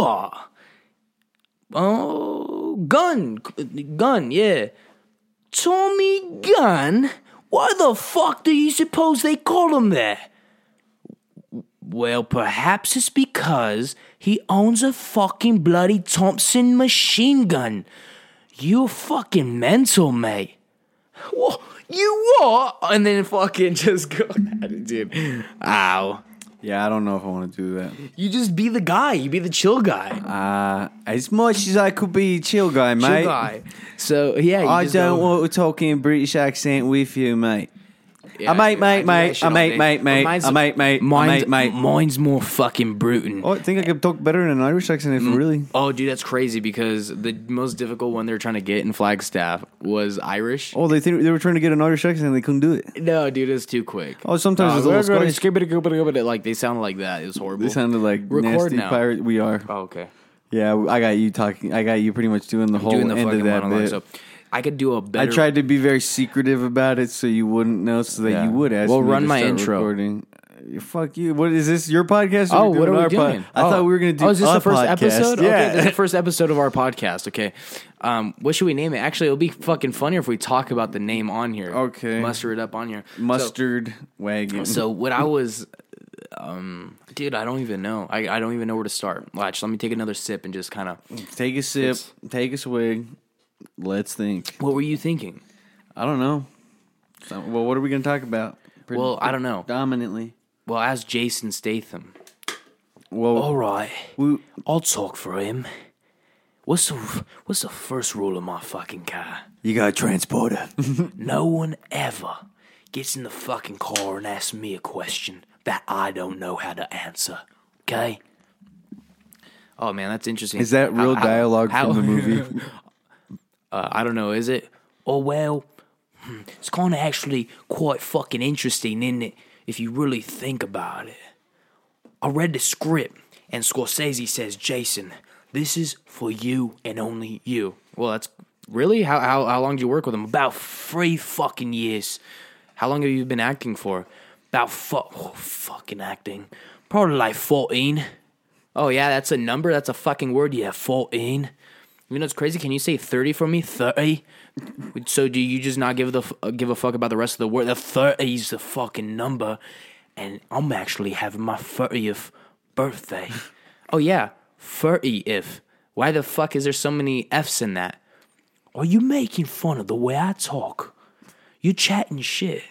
are. Oh, Gun. Gun, yeah. Tommy Gun? Why the fuck do you suppose they call him that? Well, perhaps it's because he owns a fucking bloody Thompson machine gun. You fucking mental, mate. Wha- You what? And then fucking just go at it, dude. Ow. Yeah, I don't know if I want to do that. You just be the guy. You be the chill guy. Uh, as much as I could be a chill guy, Chill mate. guy. So yeah, you I just don't want to talk in British accent with you, mate. Yeah, I mate, dude, mate, mate. shit I all mate, day. mate, mate. Mine's- I mate, mate. I Mine's, mate, mate. mine's more fucking brutal. Oh, I think I could talk better in an Irish accent if mm. really. Oh, dude, that's crazy because the most difficult one they were trying to get in Flagstaff was Irish. Oh, they think they were trying to get an Irish accent and they couldn't do it. No, dude, it's too quick. Oh, sometimes uh, it's a little Scottish. Like they sounded like that. It was horrible. They sounded like Record nasty now. pirate. We are. Oh, okay. Yeah, I got you talking. I got you pretty much doing the whole Doing the end fucking of that monologue. bit. So I could do a better. I tried to be very secretive about it so you wouldn't know, so that Yeah. you would ask. Well, me run to my start intro. Recording. Uh, Fuck you! What is this? Your podcast? Or Oh, what are we our pod- doing? I oh. thought we were going to do. Oh, is this a the first podcast. episode? Yeah, Okay, this is the first episode of our podcast. Okay, um, what should we name it? Actually, it'll be fucking funnier if we talk about the name on here. Okay. muster it up on here. So- mustard wagon. So what I was, um, dude, I don't even know. I, I don't even know where to start. Watch, let me take another sip and just kind of. take a sip, take a swig. Let's think. What were you thinking? I don't know. So, well, what are we going to talk about? Pre- Well, I don't know. Dominantly. Well, as Jason Statham. Well, All right, we, I'll talk for him. What's the What's the first rule of my fucking car? you got a transporter. No one ever gets in the fucking car and asks me a question that I don't know how to answer. Okay? Oh man, that's interesting. Is that real How- how- dialogue how- from the movie? uh, I don't know. Is it? Oh well, hmm, it's kind of actually quite fucking interesting, isn't it? If you really think about it. I read the script, and Scorsese says, "Jason, this is for you and only you." Well, that's really how how how long did you work with him? About three fucking years. How long have you been acting for? About fu- oh, fucking acting. Probably like fourteen. Oh yeah, that's a number. That's a fucking word. Yeah, fourteen. You know it's crazy. Can you say thirty for me? Thirty. So do you just not give the uh, give a fuck about the rest of the word? The thirty's the fucking number, and I'm actually having my thirtieth birthday. oh yeah, thirtieth. Why the fuck is there so many F's in that? Are you making fun of the way I talk? You chatting shit.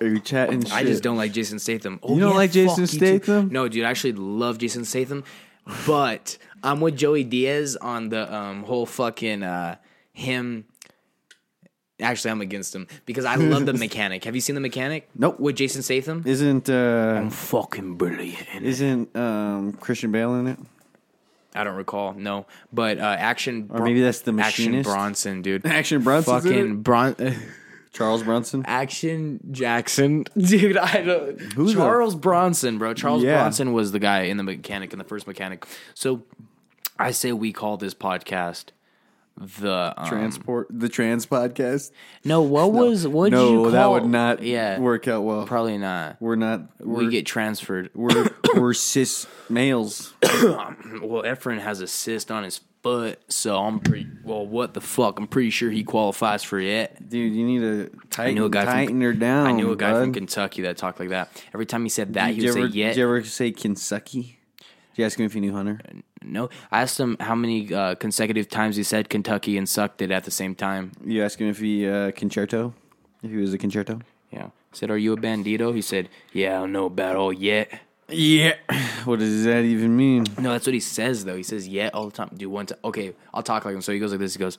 Are you chatting shit? I just don't like Jason Statham. Oh, You don't yeah, like Jason fuck you too. Statham? No, dude, I actually love Jason Statham, but I'm with Joey Diaz on the um, whole fucking uh, him. Actually, I'm against him because I love the mechanic. Have you seen the mechanic? Nope. With Jason Statham, Isn't uh, I'm fucking brilliant. isn't um Christian Bale in it? I don't recall. No, but uh, action. Or maybe that's the Action machinist? Bronson, dude. Action Bronson's in Fucking? Bron. Charles Bronson. Action Jackson, dude. I don't. Who's the- Charles Bronson, bro. Charles Yeah. Bronson was the guy in the mechanic in the first mechanic. So, I say we call this podcast the um, Transport the Trans Podcast. No, what was what? no, did you call, that would not Yeah, work out well. probably not. We're not. We're, we get transferred. we're we're cis males. Well, Efren has a cyst on his foot, so I'm pretty. Well, what the fuck? I'm pretty sure he qualifies for it. Dude, you need to tighten, I knew a guy tighten from her down. I knew a guy from. Kentucky that talked like that. Every time he said that, he Did would you, say ever, "yet." did you ever say Kentucky? Did you ask him if he knew Hunter? No, I asked him how many uh, consecutive times he said Kentucky and sucked it at the same time. You asked him if he uh, concerto, if he was a concerto. Yeah. I said, "Are you a bandito?" He said, "Yeah, I don't know about all yet." Yeah. What does that even mean? No, that's what he says though. He says "yet" all the time. Do one time. Okay, I'll talk like him. So he goes like this. He goes,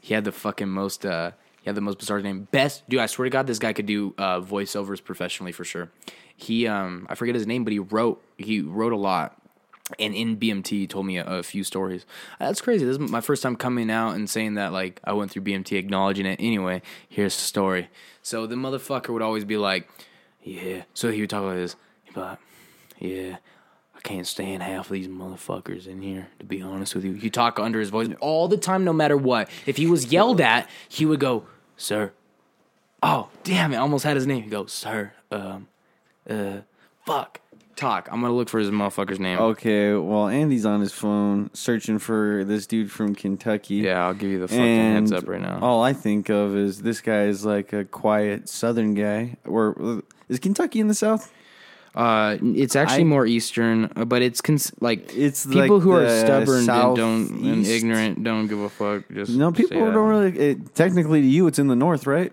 he had the fucking most. uh He had the most bizarre name. Best dude. I swear to God, this guy could do uh voiceovers professionally for sure. He um I forget his name, but he wrote he wrote a lot. And in BMT, told me a, a few stories. That's crazy. This is my first time coming out and saying that, like, I went through BMT, acknowledging it. Anyway, here's the story. So the motherfucker would always be like, yeah. So he would talk like this. He'd like, yeah, I can't stand half of these motherfuckers in here, to be honest with you. He talk under his voice all the time, no matter what. If he was yelled at, he would go, sir. Oh, damn it. Almost had his name. He goes, sir, um, uh, fuck. Talk. I'm gonna look for his motherfucker's name. Okay, well, Andy's on his phone searching for this dude from Kentucky. Yeah, I'll give you the fucking and heads up right now. all I think of is this guy is like a quiet Southern guy. Or is Kentucky in the South? Uh, it's actually I- more eastern, but it's cons- like It's people like who are stubborn and don't and ignorant don't give a fuck. Just No, people don't really. It, technically, to you, it's in the North, right?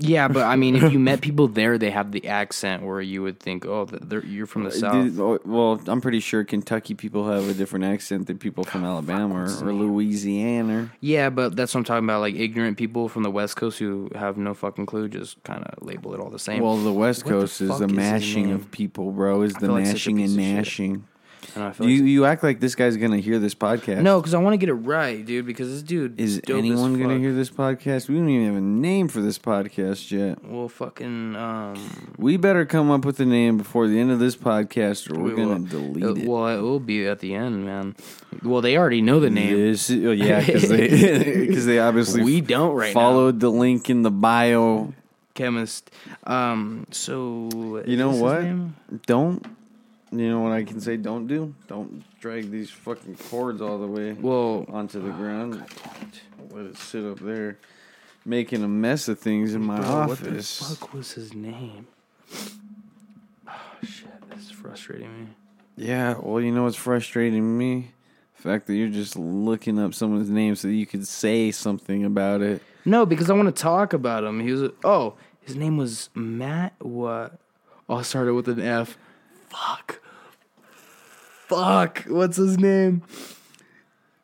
Yeah, but I mean, if you met people there, they have the accent where you would think, oh, they're, you're from the uh, south. Oh, well, I'm pretty sure Kentucky people have a different accent than people from Alabama or, or Louisiana. Yeah, but that's what I'm talking about. Like ignorant people from the West Coast who have no fucking clue, just kind of label it all the same. Well, the West What Coast is the is his mashing name? of people, bro. Is the feel like mashing and of shit. gnashing. I You like- you act like this guy's gonna hear this podcast. no, because I want to get it right, dude. Because this dude Is anyone gonna hear this podcast? We don't even have a name for this podcast yet. Well, fucking. Um, We better come up with a name before the end of this podcast, or we're we gonna will- delete uh, it. Well, it will be at the end, man. Well, they already know the name. This- oh, yeah, because they because they obviously We don't right now. followed the link in the bio. chemist. Um, so You know what? Don't you know what I can say? Don't do. Don't drag these fucking cords all the way Well, onto the oh, ground. Let it sit up there, making a mess of things in my bro, what the office. fuck was his name? Oh shit, this is frustrating me. Yeah, well, you know what's frustrating me? The fact that you're just looking up someone's name so that you could say something about it. No, because I want to talk about him. He was a, oh, his name was Matt. What? Oh, it started with an F. Fuck. Fuck. What's his name?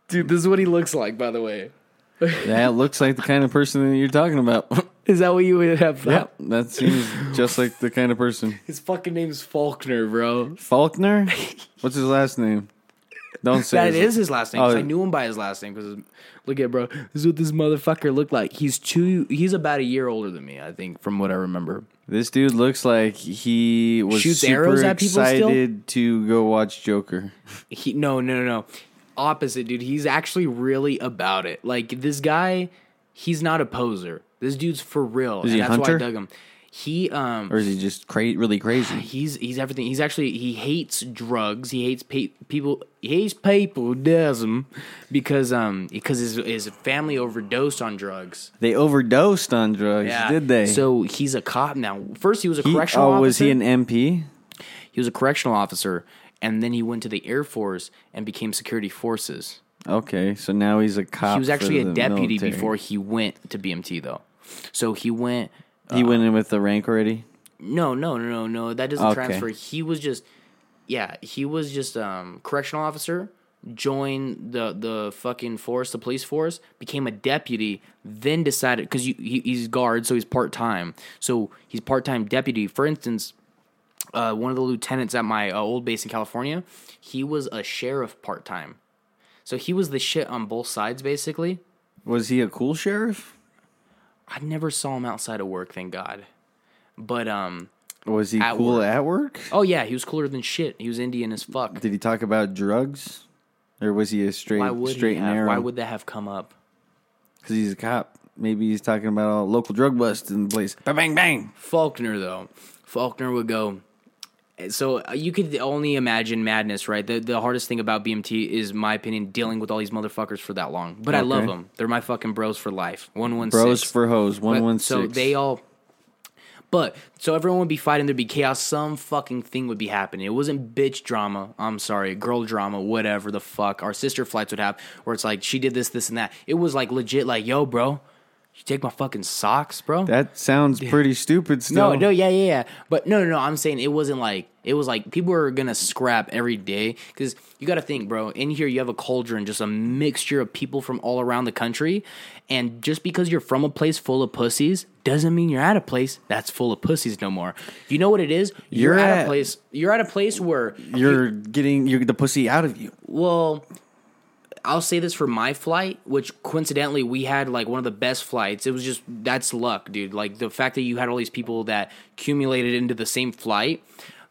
Dude, this is what he looks like. By the way, That looks like the kind of person that you're talking about. is that what you would have yeah, that seems just like the kind of person. His fucking name's Faulkner, bro. Faulkner? What's his last name? Don't say That is his last name. 'cause Oh. I knew him by his last name. Because look at bro, this is what this motherfucker looked like. He's two. He's about a year older than me, I think, from what I remember. This dude looks like he was Shoots super arrows at people still? excited to go watch Joker. He no no no no. Opposite, dude. He's actually really about it. Like this guy, he's not a poser. This dude's for real. Is and he a that's why hunter? I dug him. He um Or is he just cra- really crazy? he's he's everything. He's actually he hates drugs. He hates pe- people. He hates people. Does him because um because his his family overdosed on drugs. They overdosed on drugs, did they? So he's a cop now. First, he was a He- correctional oh, officer. was he an MP? He was a correctional officer, and then he went to the Air Force and became security forces. Okay, so now he's a cop. He was actually a deputy military. before he went to BMT, though. So he went. He went in with the rank already. No, no, no, no, no. That doesn't Okay. transfer. He was just, yeah, he was just um correctional officer. Joined the the fucking force, the police force, became a deputy. Then decided because he, he's guard, so he's part time. So he's part time deputy. For instance, uh, one of the lieutenants at my uh, old base in California, he was a sheriff part time. So he was the shit on both sides, basically. Was he a cool sheriff? I never saw him outside of work, thank God. But um, Was he At cool work. at work? oh yeah, he was cooler than shit. He was Indian as fuck. Did he talk about drugs, or was he a straight Why would straight have, narrow? Why would that have come up? Because he's a cop. Maybe he's talking about all local drug busts in the place. Bang bang bang. Faulkner though, Faulkner would go. So uh, you could only imagine madness, right? The the hardest thing about BMT is, my opinion, dealing with all these motherfuckers for that long. But I love them. They're my fucking bros for life. One one Bros for hoes. One one So they all. But so everyone would be fighting. There'd be chaos. Some fucking thing would be happening. It wasn't bitch drama. I'm sorry, girl drama. Whatever the fuck. Our sister flights would have where it's like she did this, this, and that. It was like legit. Like yo, bro, you take my fucking socks, bro. That sounds pretty stupid. Still, No, no, yeah, yeah, yeah. But no, no, no. I'm saying it wasn't like it was like people were gonna scrap every day because you got to think, bro. In here, you have a cauldron, just a mixture of people from all around the country, and just because you're from a place full of pussies doesn't mean you're at a place that's full of pussies no more. You know what it is? You're, You're at, at- a place. You're at a place where You're getting you're the pussy out of you. well, I'll say this for my flight, which coincidentally we had like one of the best flights. It was just that's luck, dude. Like the fact that you had all these people that accumulated into the same flight.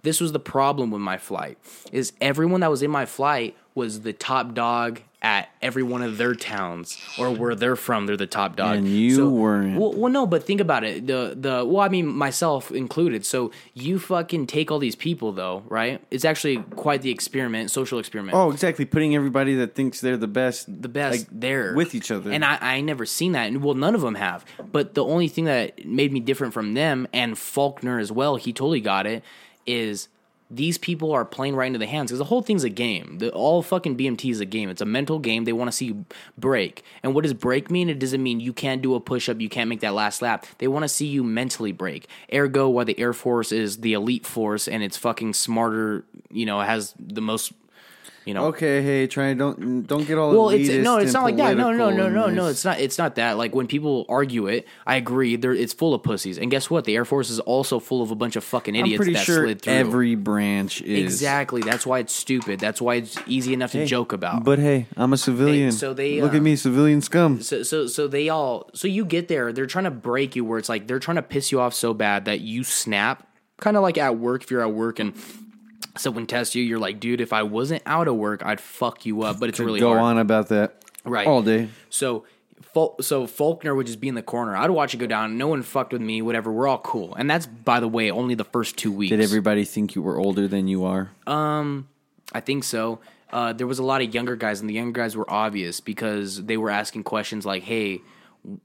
This was the problem with my flight. Is everyone that was in my flight was the top dog at every one of their towns or where they're from, they're the top dog. And you weren't. Well, well, no, but think about it. The the well, I mean myself included. So you fucking take all these people though, right? It's actually quite the experiment, social experiment. Oh, exactly. Putting everybody that thinks they're the best, the best like, there with each other. And I, I never seen that. And well, none of them have. But the only thing that made me different from them and Faulkner as well, he totally got it, is these people are playing right into the hands because the whole thing's a game. The, all fucking BMT is a game. It's a mental game. They want to see you break. And what does break mean? It doesn't mean you can't do a push up, you can't make that last lap. They want to see you mentally break. Ergo, why the Air Force is the elite force and it's fucking smarter, you know, has the most. You know, okay, hey, try don't don't get all. well, it's no, it's not like that. No, no, no, no, no. It's not. It's not that. Like when people argue it, I agree. There, it's full of pussies. And guess what? The Air Force is also full of a bunch of fucking idiots I'm pretty that sure slid through. every branch is exactly. That's why it's stupid. That's why it's easy enough to Hey, joke about. But hey, I'm a civilian. so they, look uh, at me, civilian scum. so, so, so they all. So you get there. They're trying to break you. Where it's like they're trying to piss you off so bad that you snap. Kind of like at work. If you're at work and someone tests you, you're like, dude, if I wasn't out of work, I'd fuck you up. But it's really Go hard. on about that Right. all day. So, so Faulkner would just be in the corner. I'd watch it go down. No one fucked with me. Whatever. We're all cool. And that's, by the way, only the first two weeks. Did everybody think you were older than you are? Um, I think so. Uh, there was a lot of younger guys, and the younger guys were obvious because they were asking questions like, "Hey."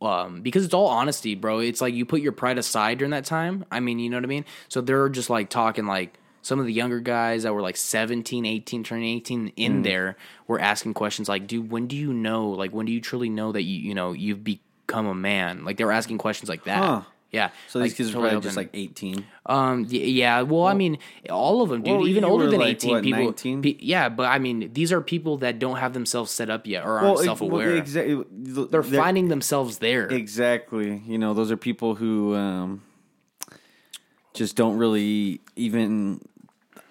Um, because it's all honesty, bro. It's like you put your pride aside during that time. I mean, you know what I mean? So they're just like talking like some of the younger guys that were like 17, 18, turning 18 in Hmm. there were asking questions like, dude, when do you know, like, when do you truly know that you, you know, you've become a man? Like they were asking questions like that. Huh. Yeah. So like, these kids totally were probably open. just like 18. Um. Yeah. Well, I mean, all of them, dude. Well, even older than like, eighteen what, people. 19? pe- yeah, but I mean, these are people that don't have themselves set up yet or aren't it- self-aware. exactly. They're finding themselves there. Exactly. You know, those are people who um, just don't really even,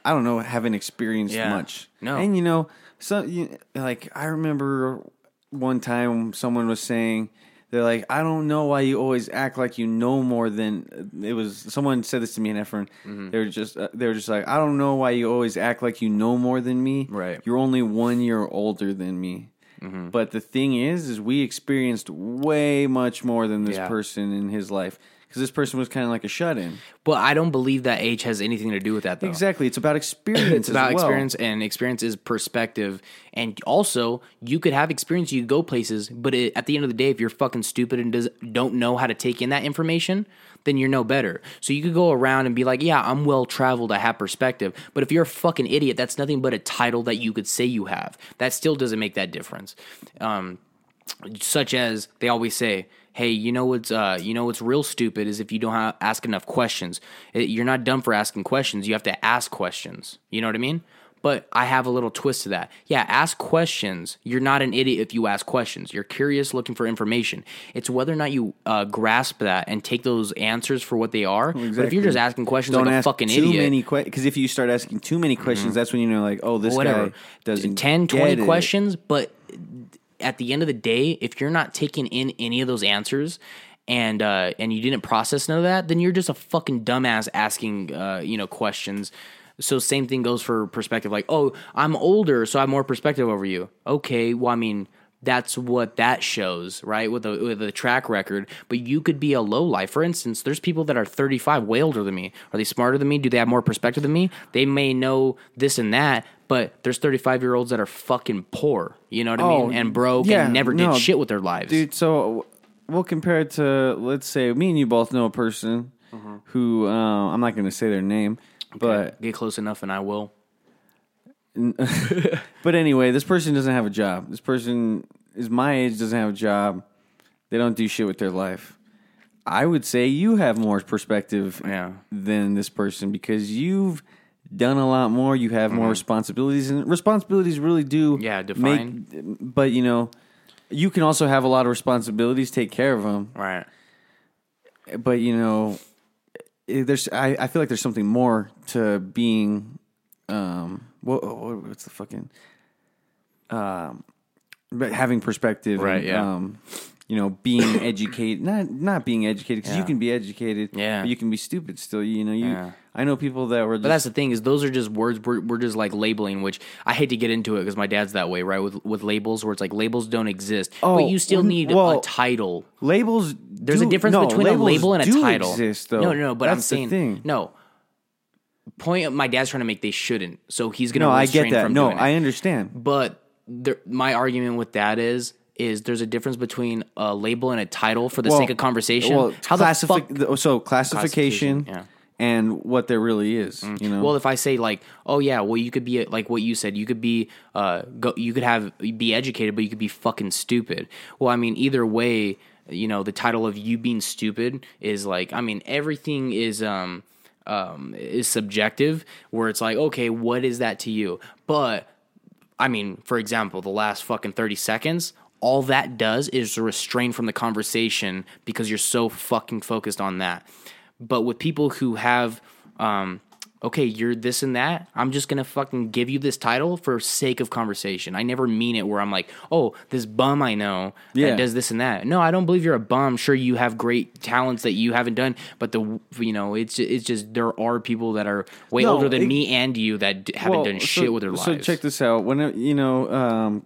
I don't know, haven't experienced Yeah. much. No. And, you know, so, you, like, I remember one time someone was saying, they're like, I don't know why you always act like you know more than it was. Someone said this to me in Efren. Mm-hmm. They were just, uh, they were just like, I don't know why you always act like you know more than me. Right. You're only one year older than me. Mm-hmm. But the thing is, is we experienced way much more than this Yeah. person in his life because this person was kind of like a shut in. But I don't believe that age has anything to do with that, though. Exactly, it's about experience. It's about well. experience, and experience is perspective. And also, you could have experience, you could go places, but it, at the end of the day, if you're fucking stupid and does, don't know how to take in that information, then you're no better. So you could go around and be like, yeah, I'm well traveled, I have perspective. But if you're a fucking idiot, that's nothing but a title that you could say you have. That still doesn't make that difference. Um, such as they always say, "Hey, you know what's uh, you know what's real stupid is if you don't ha ask enough questions. It, you're not dumb for asking questions. You have to ask questions. You know what I mean?" But I have a little twist to that. Yeah, ask questions. You're not an idiot if you ask questions. You're curious, looking for information. It's whether or not you uh, grasp that and take those answers for what they are. But if you're just asking questions Don't like a ask fucking too idiot, many because if you start asking too many questions, that's when you know, like, oh, this whatever guy doesn't 10 get 20 it. questions but at the end of the day if you're not taking in any of those answers and uh, and you didn't process none of that then you're just a fucking dumbass asking uh, you know questions so same thing goes for perspective like oh i'm older so i have more perspective over you okay well i mean that's what that shows, right? With a with a track record, but you could be a low life. For instance, there's people that are 35, way older than me. Are they smarter than me? Do they have more perspective than me? They may know this and that, but there's 35 year olds that are fucking poor. You know what I Oh, mean? And broke yeah, and never did no, shit with their lives. dude. So we'll compare it to let's say me and you both know a person Mm-hmm. who uh, I'm not going to say their name, but get close enough, and I will. But anyway, this person doesn't have a job. This person is my age, doesn't have a job. They don't do shit with their life. I would say you have more perspective Yeah. than this person because you've done a lot more. You have more responsibilities, and responsibilities really do Mm-hmm. Yeah, define. Make, but you know, you can also have a lot of responsibilities. Take care of them, Right. but you know, eh, there's. I, I feel like there's something more to being. Um, what, what what's the fucking um, but having perspective, Right, and, yeah. um, you know, being educated, not not being educated because you can be educated, Yeah. you can be stupid still. You know, you. Yeah. I know people that were. Just, But that's the thing is those are just words we're, we're just like labeling, which I hate to get into it because my dad's that way, right? With with labels where it's like labels don't exist, Oh, but you still mm-hmm. need well, a title. labels. There's do- a difference no, between a label and a title. Exist, though. No, no, no. But I'm That's the saying thing. no. Point my dad's trying to make they shouldn't, so he's gonna. No, I get that. From No. I understand. But there, my argument with that is is there's a difference between a label and a title for the Well, sake of conversation. Well, How the fuck? so classification, Classification, yeah. and what there really is. You know, Well, if I say like, oh yeah, well you could be like what you said, you could be uh go, you could have be educated, but you could be fucking stupid. Well, I mean, either way, you know, the title of you being stupid is like, I mean, everything is um um is subjective. Where it's like, okay, what is that to you? But I mean, for example, the last fucking 30 seconds, all that does is restrain from the conversation because you're so fucking focused on that. But with people who have, um, okay, you're this and that, I'm just gonna fucking give you this title for sake of conversation. I never mean it where I'm like, oh, this bum I know Yeah. that does this and that. No, I don't believe you're a bum. Sure, you have great talents that you haven't done, but the you know, it's it's just there are people that are way No, older than it- me and you that haven't Well, done so- shit with their lives. So check this out. When you know, um,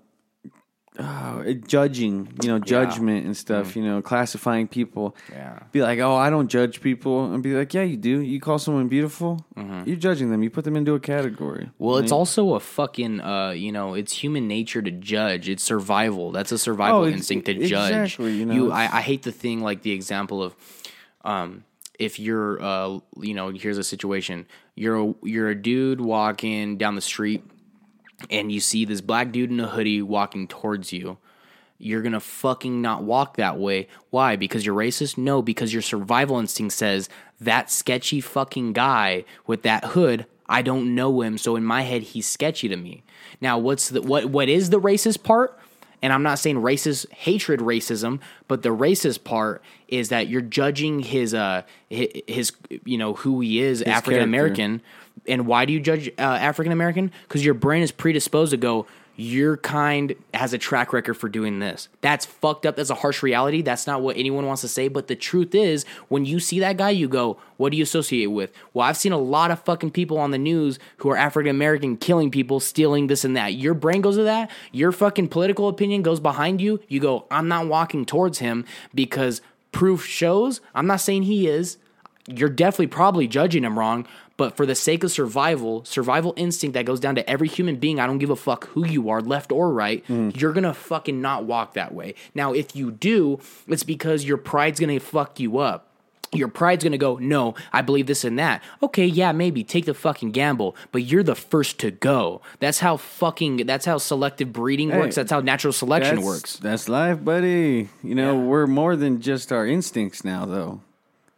uh, judging, you know, judgment and stuff. You know, classifying people. Mm. Yeah. Be like, oh, I don't judge people, and be like, yeah, you do. You call someone beautiful, you're judging them. You put them into a category. Mm-hmm. Well, it's also a fucking, uh, you know, it's human nature to judge. It's survival. That's a survival Oh, instinct to judge. exactly, you know, I, I hate the thing like the example of, um, if you're, uh, you know, here's a situation. You're a, you're a dude walking down the street, and you see this black dude in a hoodie walking towards you. You're gonna fucking not walk that way. Why? Because you're racist? No, because your survival instinct says that sketchy fucking guy with that hood. I don't know him, so in my head he's sketchy to me. Now, what's the what? What is the racist part? And I'm not saying racist hatred racism, but the racist part is that you're judging his uh his, his you know who he is African American. And why do you judge uh, African American? Because your brain is predisposed to go, your kind has a track record for doing this. That's fucked up. That's a harsh reality. That's not what anyone wants to say. But the truth is, when you see that guy, you go, what do you associate with? Well, I've seen a lot of fucking people on the news who are African American killing people, stealing this and that. Your brain goes to that. Your fucking political opinion goes behind you. You go, I'm not walking towards him because proof shows. I'm not saying he is you're definitely probably judging him wrong, but for the sake of survival, survival instinct that goes down to every human being, I don't give a fuck who you are, left or right, mm. you're gonna fucking not walk that way. Now, if you do, it's because your pride's gonna fuck you up. Your pride's gonna go, no, I believe this and that. Okay, yeah, maybe take the fucking gamble, but you're the first to go. That's how fucking, that's how selective breeding works. That's how natural selection That's, works. That's life, buddy. You know, Yeah. we're more than just our instincts now, though.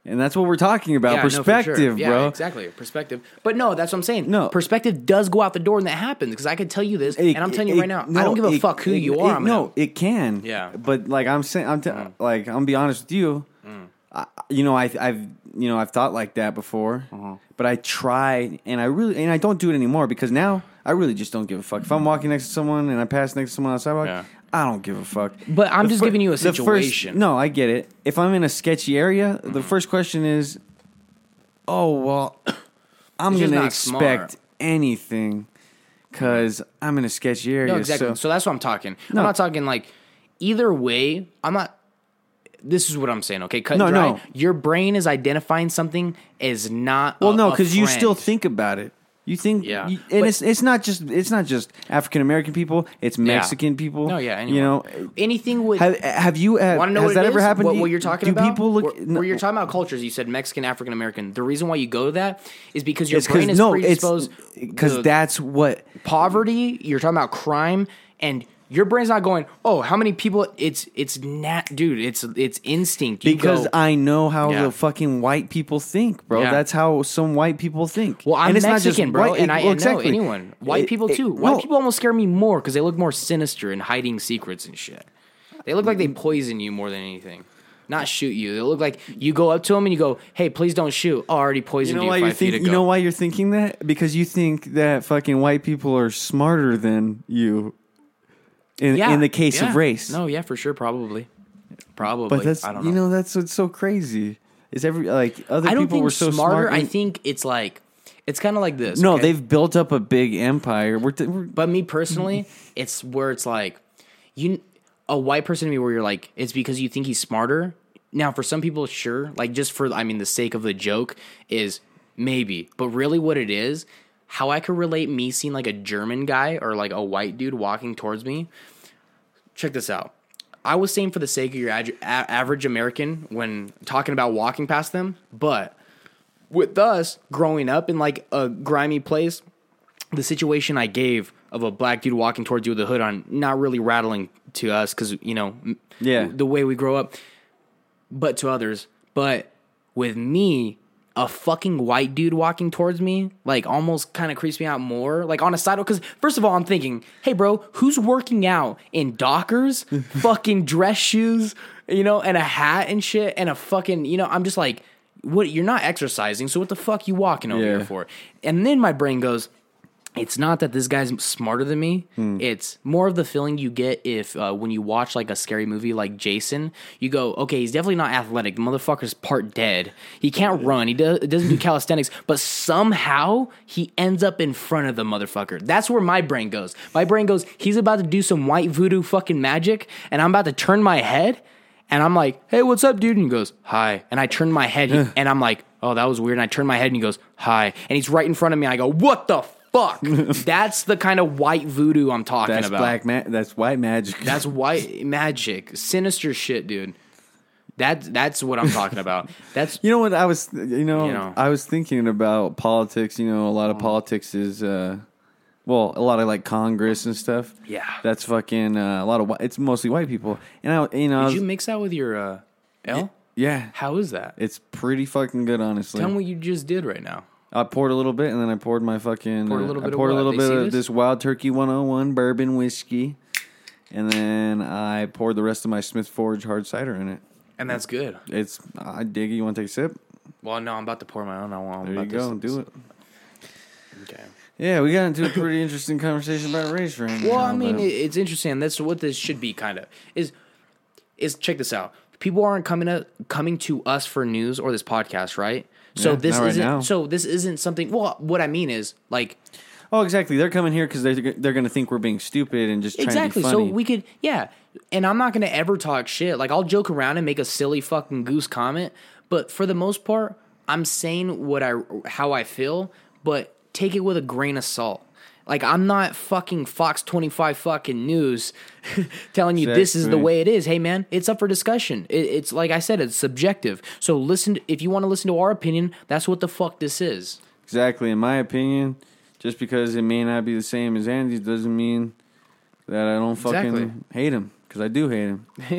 And that's what we're talking about. Yeah, no, sure. Perspective, yeah, bro. exactly. Perspective. But no, that's what I'm saying. No. perspective does go out the door, and that happens because I can tell you this, It- and I'm telling you it- right now, no, I don't give a it- fuck who you are. no, it can. Yeah. Mm. but like I'm saying, I'm t- like I'm gonna be honest with you. I, you know, I, I've you know I've thought like that before, Uh-huh. but I try and I really and I don't do it anymore because now I really just don't give a fuck. If I'm walking next to someone and I pass next to someone on the sidewalk, Yeah. I don't give a fuck. But I'm just giving you a the first- situation. no, I get it. If I'm in a sketchy area, the first question is, "Oh well, I'm just gonna not expect smart. anything." Because I'm in a sketchy area. no, exactly. So, So, that's what I'm talking. No. I'm not talking like either way. I'm not. This is what I'm saying. Okay, cut No, and dry. no. Your brain is identifying something as not. well, a- no, a because you friend. still think about it. You think, Yeah. you- and But- it's it's not just it's not just African American people. It's Mexican people. No, yeah, you know. anything with Have, have you uh, Want to know has what that ever is? happened? What, you? what you're talking Do about? people look? Where, where you're talking about cultures, you said Mexican, African American. The reason why you go to that is because your brain is no, it's predisposed. because that's what poverty. You're talking about crime, and your brain's not going. Oh, how many people? It's it's nat, dude. It's it's instinct. You because go, I know how Yeah. the fucking white people think, bro. Yeah. That's how some white people think. Well, I'm and it's not just Mexican, bro, white- and I well, know anyone. White It- people it- too. White no, people almost scare me more because they look more sinister and hiding secrets and shit. They look like they mm. poison you more than anything. Not shoot you. They look like you go up to them and you go, "Hey, please don't shoot." Oh, I already You poisoned know you, why you're think, ago. You know why you're thinking that? Because you think that fucking white people are smarter than you. In, Yeah, in the case yeah. of race, No, yeah, for sure, probably. Probably. But that's I don't you know that's what's so crazy. Is every like other people were so smarter. smart. I think it's like it's kind of like this. no, okay? they've built up a big empire. We're, t- we're But me personally, it's where it's like you a white person to me where you're like it's because you think he's smarter. Now, for some people, sure, like just for I mean the sake of the joke is maybe, but really what it is, how I could relate me seeing like a German guy or like a white dude walking towards me. Check this out. I was saying for the sake of your ad- average American when talking about walking past them, but with us growing up in like a grimy place, the situation I gave of a black dude walking towards you with a hood on, not really rattling to us because you know, Yeah. the way we grow up, but to others. But with me, a fucking white dude walking towards me, like almost kind of creeps me out more. Like on a sidewalk, because first of all, I'm thinking, hey, bro, who's working out in Dockers, fucking dress shoes, you know, and a hat and shit, and a fucking, you know, I'm just like, what? You're not exercising, so what the fuck you walking over Yeah. here for? And then my brain goes, it's not that this guy's smarter than me. It's more of the feeling you get if uh, when you watch like a scary movie like Jason, you go, okay, he's definitely not athletic. The motherfucker's part dead. He can't run. He does, doesn't do calisthenics, but somehow he ends up in front of the motherfucker. That's where my brain goes. My brain goes, he's about to do some white voodoo fucking magic, and I'm about to turn my head. And I'm like, hey, what's up, dude? And he goes, hi. And I turn my head and I'm like, oh, that was weird. And I turn my head and he goes, hi. And he's right in front of me. I go, what the fuck? that's the kind of white voodoo I'm talking that's about. black ma- That's white magic. That's white magic. Sinister shit, dude. That, that's what I'm talking about. That's You know what I was you know, You know. I was thinking about politics, you know, a lot of politics is uh well, a lot of like Congress and stuff. Yeah. That's fucking uh, a lot of it's mostly white people. And I you know, Did was- you mix that with your uh, L? yeah. How is that? It's pretty fucking good honestly. Tell me what you just did right now. I poured a little bit and then I poured my fucking Poured a little I bit of poured a little bit of this? this Wild Turkey 101 bourbon whiskey. And then I poured the rest of my Smith Forge hard cider in it. And that's good. It's I dig it. You want to take a sip? Well, no, I'm about to pour my own. I want. There you go. Do it. Okay. Yeah, we got into a pretty interesting conversation about race right now. Well, I mean, but- it's interesting. That's what this should be. Kind of is is check this out. People aren't coming to coming to us for news or this podcast, right? So Yeah, this isn't. now. so this isn't something. Well, what I mean is like oh, exactly. They're coming here because they're they're going to think we're being stupid and just trying exactly. to be So we could, yeah. And I'm not gonna ever talk shit. Like I'll joke around and make a silly fucking goose comment, but for the most part, I'm saying what I how I feel, but take it with a grain of salt. Like I'm not fucking Fox 25 fucking news telling you this is the way it is. Hey man, it's up for discussion. It, it's like I said, it's subjective. So listen, if you want to listen to our opinion, that's what the fuck this is. exactly, in my opinion, just because it may not be the same as Andy's doesn't mean that I don't fucking Exactly. hate him because I do hate him.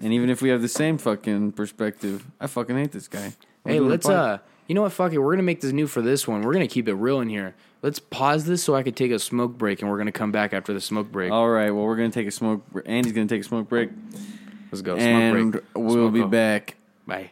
and even if we have the same fucking perspective, I fucking hate this guy. We're Hey, let's uh you know what, fuck it, we're gonna make this new for this one. We're gonna keep it real in here. Let's pause this so I could take a smoke break and we're gonna come back after the smoke break. All right, well, we're gonna take a smoke. br- Andy's gonna take a smoke break, Let's go. Smoke and break. we'll Smoke be go. back. Bye.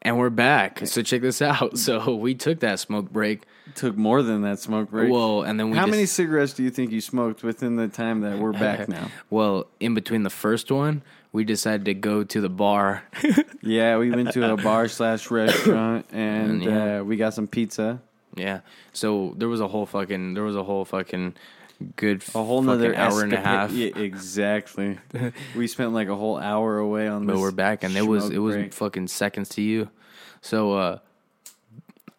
And we're back. So check this out. So we took that smoke break. Took more than that smoke break. Well, and then we How just, many cigarettes do you think you smoked within the time that we're back now? Well, in between the first one, we decided to go to the bar. Yeah, we went to a bar slash restaurant and Yeah. uh, we got some pizza. Yeah. So there was a whole fucking there was a whole fucking good A whole fucking nother hour and a half. Yeah, exactly. we spent like a whole hour away on but we're back and it was it was break. fucking seconds to you so uh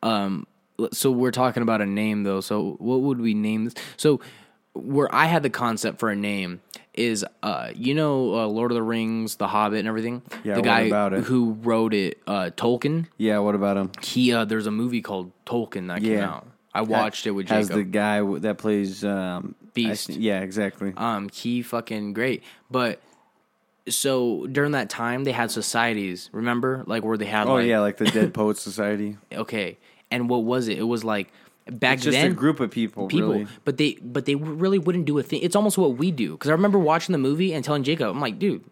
um so we're talking about a name though so what would we name this so where i had the concept for a name is uh you know uh, lord of the rings the hobbit and everything Yeah, the what guy about it? who wrote it uh tolkien Yeah, what about him? he uh there's a movie called tolkien that came out i watched it with jacob the guy that plays um, Beast. think- yeah, exactly. um he fucking great but so during that time they had societies remember like where they had oh like yeah, like the Dead Poets Society. okay and what was it it was like back It's just then a group of people. people really. but they but they really wouldn't do a thing it's almost what we do because i remember watching the movie and telling jacob i'm like dude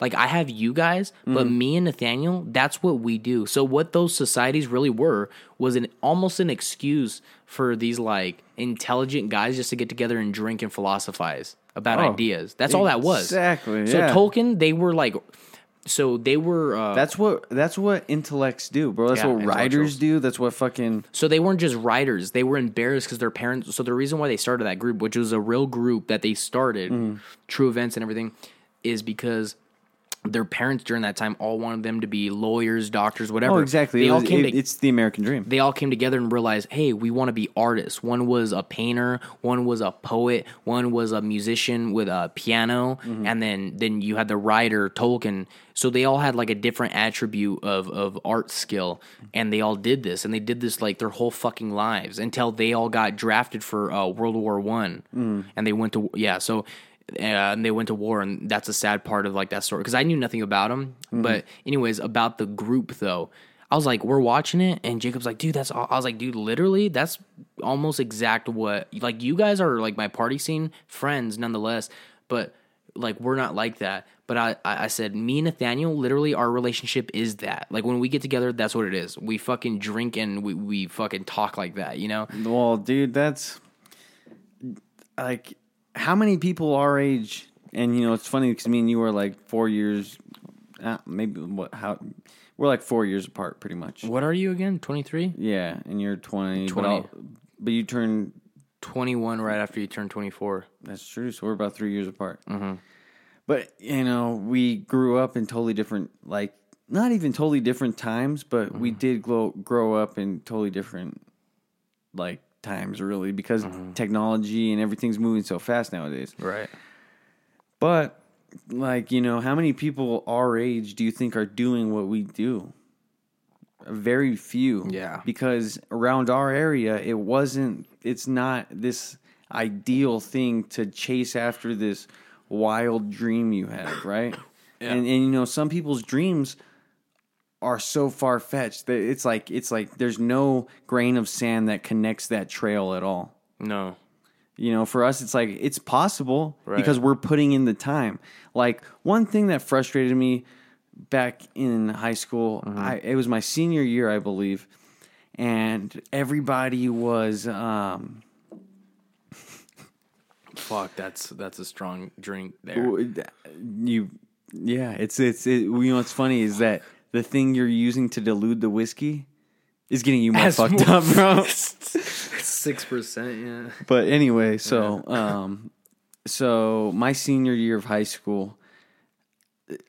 like i have you guys but Mm-hmm. me and nathaniel that's what we do so what those societies really were was an almost an excuse for these like intelligent guys just to get together and drink and philosophize about Oh, ideas that's all that was exactly, so yeah. tolkien they were like so they were. Uh, That's what that's what intellects do, bro. That's Yeah, what writers do. That's what fucking So they weren't just writers; they were embarrassed because their parents. So the reason why they started that group, which was a real group that they started, Mm. True Events and everything, is because their parents during that time all wanted them to be lawyers, doctors, whatever. Oh, exactly. They It all was- came. it- to, it's the American dream. they all came together and realized, hey, we want to be artists. One was a painter, one was a poet, one was a musician with a piano, Mm-hmm. and then then you had the writer Tolkien. So they all had like a different attribute of of art skill, and they all did this, and they did this like their whole fucking lives until they all got drafted for uh, World War One, Mm. and they went to yeah. So. And they went to war, and that's a sad part of like that story because I knew nothing about them. Mm-hmm. But anyways, about the group though, I was like, we're watching it, and Jacob's like, dude, that's. All. I was like, dude, literally, that's almost exact what like you guys are like my party scene friends, nonetheless. But like we're not like that. But I, I I said, me and Nathaniel, literally, our relationship is that. Like when we get together, that's what it is. We fucking drink and we we fucking talk like that, you know. Well, dude, that's like how many people our age, and you know, it's funny because me and you are like four years, uh, maybe what? How we're like four years apart, pretty much. What are you again? 23? Yeah, and you're twenty, 20. But, but you turn. 21 right after you turn 24. That's true. So we're about three years apart. But you know, we grew up in totally different, like not even totally different times, but we did grow grow up in totally different, like times, really, because mm-hmm. technology and everything's moving so fast nowadays. Right. But like you know, how many people our age do you think are doing what we do? Very few. Yeah. Because around our area, it wasn't. It's not this ideal thing to chase after this wild dream you have, right? And and you know, some people's dreams are so far fetched that it's like it's like there's no grain of sand that connects that trail at all. No. You know, for us, it's like it's possible Right. because we're putting in the time. Like one thing that frustrated me back in high school, I, it was my senior year, I believe, and everybody was. Um, Fuck, that's that's a strong drink there. you, yeah, it's it's it, you know what's funny is that the thing you're using to dilute the whiskey is getting you more Has fucked more- up, bro. Six percent, yeah. But anyway, so um, so my senior year of high school,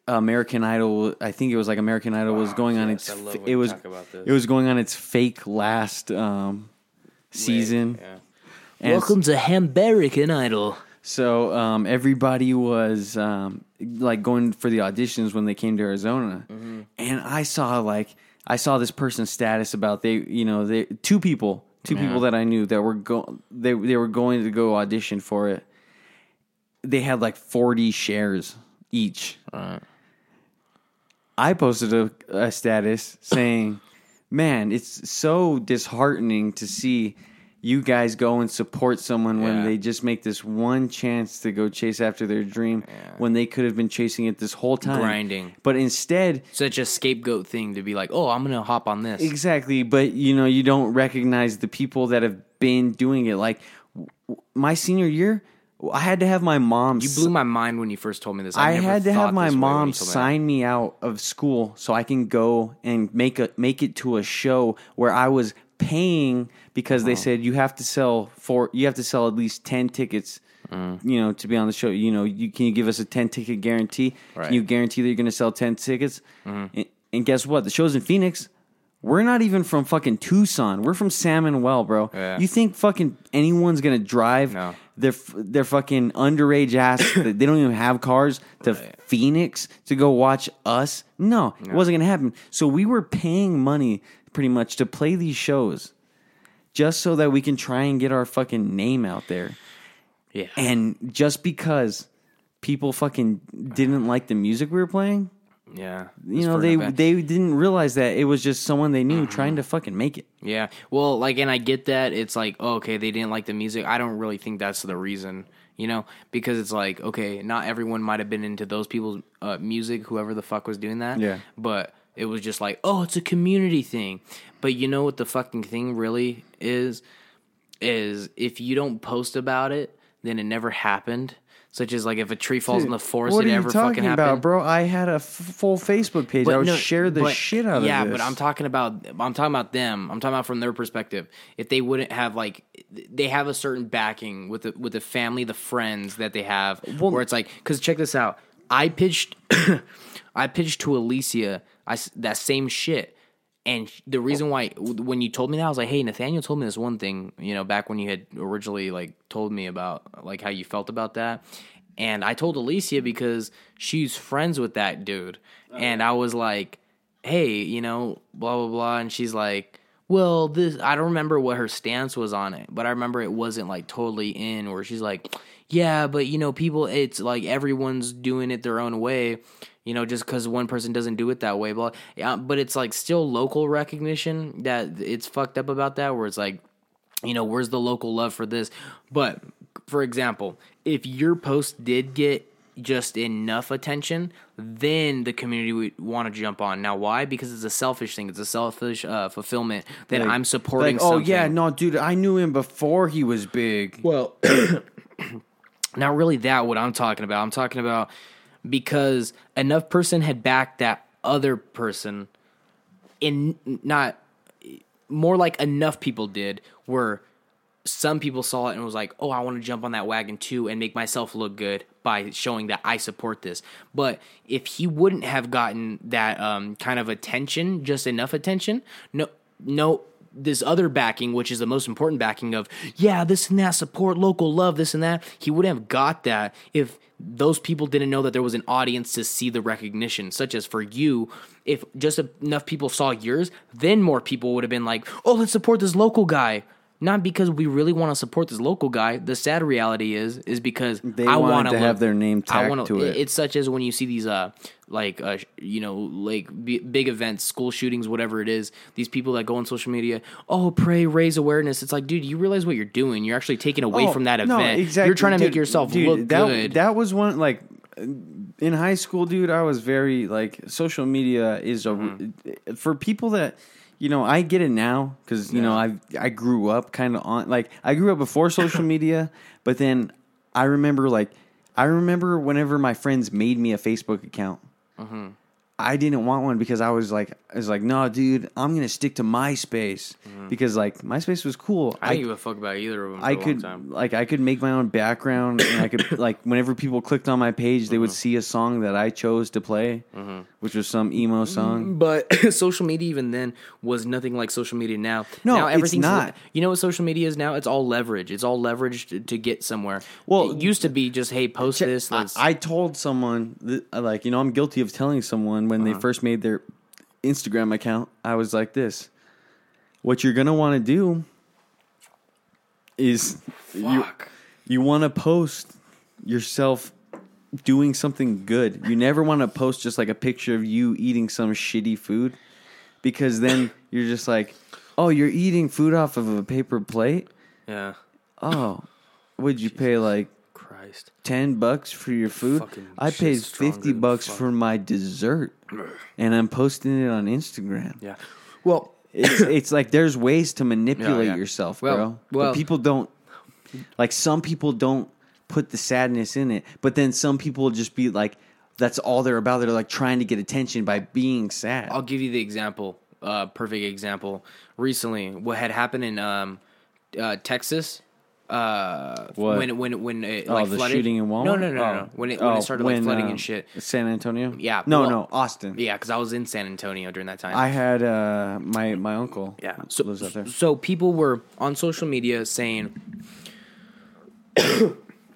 American Idol. I think it was like American Idol was going on yes, its. I love when It you was talk about this. it was going on its fake last um, season. Yeah. Welcome to Hamberican Idol. So um, everybody was um, like going for the auditions when they came to Arizona, Mm-hmm. and I saw like I saw this person's status about they you know they two people two people that I knew that were go they they were going to go audition for it. They had like forty shares each. I posted a, a status saying, "Man, it's so disheartening to see." You guys go and support someone when they just make this one chance to go chase after their dream when they could have been chasing it this whole time. Grinding. But instead, Such a scapegoat thing to be like, oh, I'm gonna hop on this. exactly, but you know, you don't recognize the people that have been doing it. Like w- w- my senior year, I had to have my mom You blew my mind when you first told me this. I never had to thought have my this way when mom you told me that. sign me out of school so I can go and make a make it to a show where I was paying because they said you have to sell for you have to sell at least ten tickets. Mm. You know, to be on the show, you know, you can you give us a ten ticket guarantee? Right. Mm-hmm. Can you guarantee that you're going to sell ten tickets? And, and guess what? The show's in Phoenix. We're not even from fucking Tucson. We're from Salmon Well, bro. Yeah. You think fucking anyone's gonna drive No. their their fucking underage ass? that they don't even have cars to Phoenix to go watch us. No, it wasn't gonna happen. So we were paying money pretty much to play these shows, just so that we can try and get our fucking name out there. Yeah. And just because people fucking didn't like the music we were playing, yeah. you know, they they didn't realize that it was just someone they knew trying to fucking make it. Yeah. Well, like, and I get that. It's like, oh, okay, they didn't like the music. I don't really think that's the reason, you know, because it's like, okay, not everyone might have been into those people's uh, music, whoever the fuck was doing that. Yeah. But it was just like, oh, it's a community thing. But you know what the fucking thing really is? Is if you don't post about it, then it never happened. such as like if a tree falls in the forest, what it are you talking fucking about, happened. bro? I had a f- full Facebook page. I would no, share the but- shit out yeah, of this. Yeah, but I'm talking about I'm talking about them. I'm talking about from their perspective. If they wouldn't have like they have a certain backing with the with the family, the friends that they have, where it's like because check this out. I pitched I pitched to Alicia I that same shit. And the reason why, when you told me that, I was like, "Hey, Nathaniel told me this one thing, you know, back when you had originally like told me about like how you felt about that." And I told Alicia because she's friends with that dude, oh, and I was like, "Hey, you know, blah blah blah," and she's like, "Well, this I don't remember what her stance was on it, but I remember it wasn't like totally in where she's like, yeah, but you know, people, it's like everyone's doing it their own way." You know, just because one person doesn't do it that way. Blah. Yeah, but it's like still local recognition that it's fucked up about that. Where it's like, you know, where's the local love for this? But for example, if your post did get just enough attention, then the community would want to jump on. Now, why? Because it's a selfish thing. It's a selfish uh, fulfillment that Like- I'm supporting. like, oh something. yeah, no, dude, I knew him before he was big. Well, not really that what I'm talking about. I'm talking about because enough person had backed that other person in not more like enough people did where some people saw it and was like, "Oh, I want to jump on that wagon too and make myself look good by showing that I support this." But if he wouldn't have gotten that um, kind of attention, just enough attention, no, no, this other backing, which is the most important backing of, yeah, this and that support, local love, this and that, he wouldn't have got that if those people didn't know that there was an audience to see the recognition. Such as for you, if just enough people saw yours, then more people would have been like, "Oh, let's support this local guy." Not because we really want to support this local guy. The sad reality is, is because They I want to have their name tagged wanna, to it. It's such as when you see these, uh, like, uh, you know, like b- big events, school shootings, whatever it is. These people that go on social media, oh, pray, raise awareness. It's like, dude, you realize what you're doing. You're actually taking away Oh, from that event. no, exactly, You're trying to make yourself dude, look that, good. That was one like in high school, dude. I was very like social media is a Mm-hmm. for people that you know. I get it now because you know I I grew up kind of on like I grew up before social media, but then I remember like I remember whenever my friends made me a Facebook account. Mm-hmm. I didn't want one because I was like, I was like, no, dude, I'm gonna stick to MySpace because like MySpace was cool. Mm-hmm. I didn't give a fuck about either of them. I could time. like I could make my own background and I could like whenever people clicked on my page they would Mm-hmm. see a song that I chose to play which was some emo Mm-hmm. song. But social media even then was nothing like social media now. No, now it's everything's not. You know what social media is now? It's all leverage. It's all leverage to, to get somewhere. Well, it used to be just hey, post this. I, I told someone that, like you know I'm guilty of telling someone when Uh-huh. they first made their Instagram account I was like this what you're going to want to do is you you want to post yourself doing something good. You never want to post just like a picture of you eating some shitty food because then you're just like, "Oh, you're eating food off of a paper plate? yeah. Oh, would you pay like Christ. 10 bucks for your food? Fucking I shit's paid stronger 50 than bucks fuck. for my dessert and I'm posting it on Instagram." Yeah. Well, It's it's like there's ways to manipulate yeah. yourself, Well- bro. well- but people don't like some people don't put the sadness in it, but then some people just be like that's all they're about. They're like trying to get attention by being sad. I'll give you the example, uh, perfect example. Recently, what had happened in um, uh, Texas. Uh, What? when when when it oh, like the flooded? shooting in Walmart. No, no, no, no. Oh. no. When it when Oh, it started like flooding uh, and shit. San Antonio. Yeah, No, well- no, Austin. Yeah, because I was in San Antonio during that time. I had uh, my my uncle. Yeah. So, lives out there. so people were on social media saying,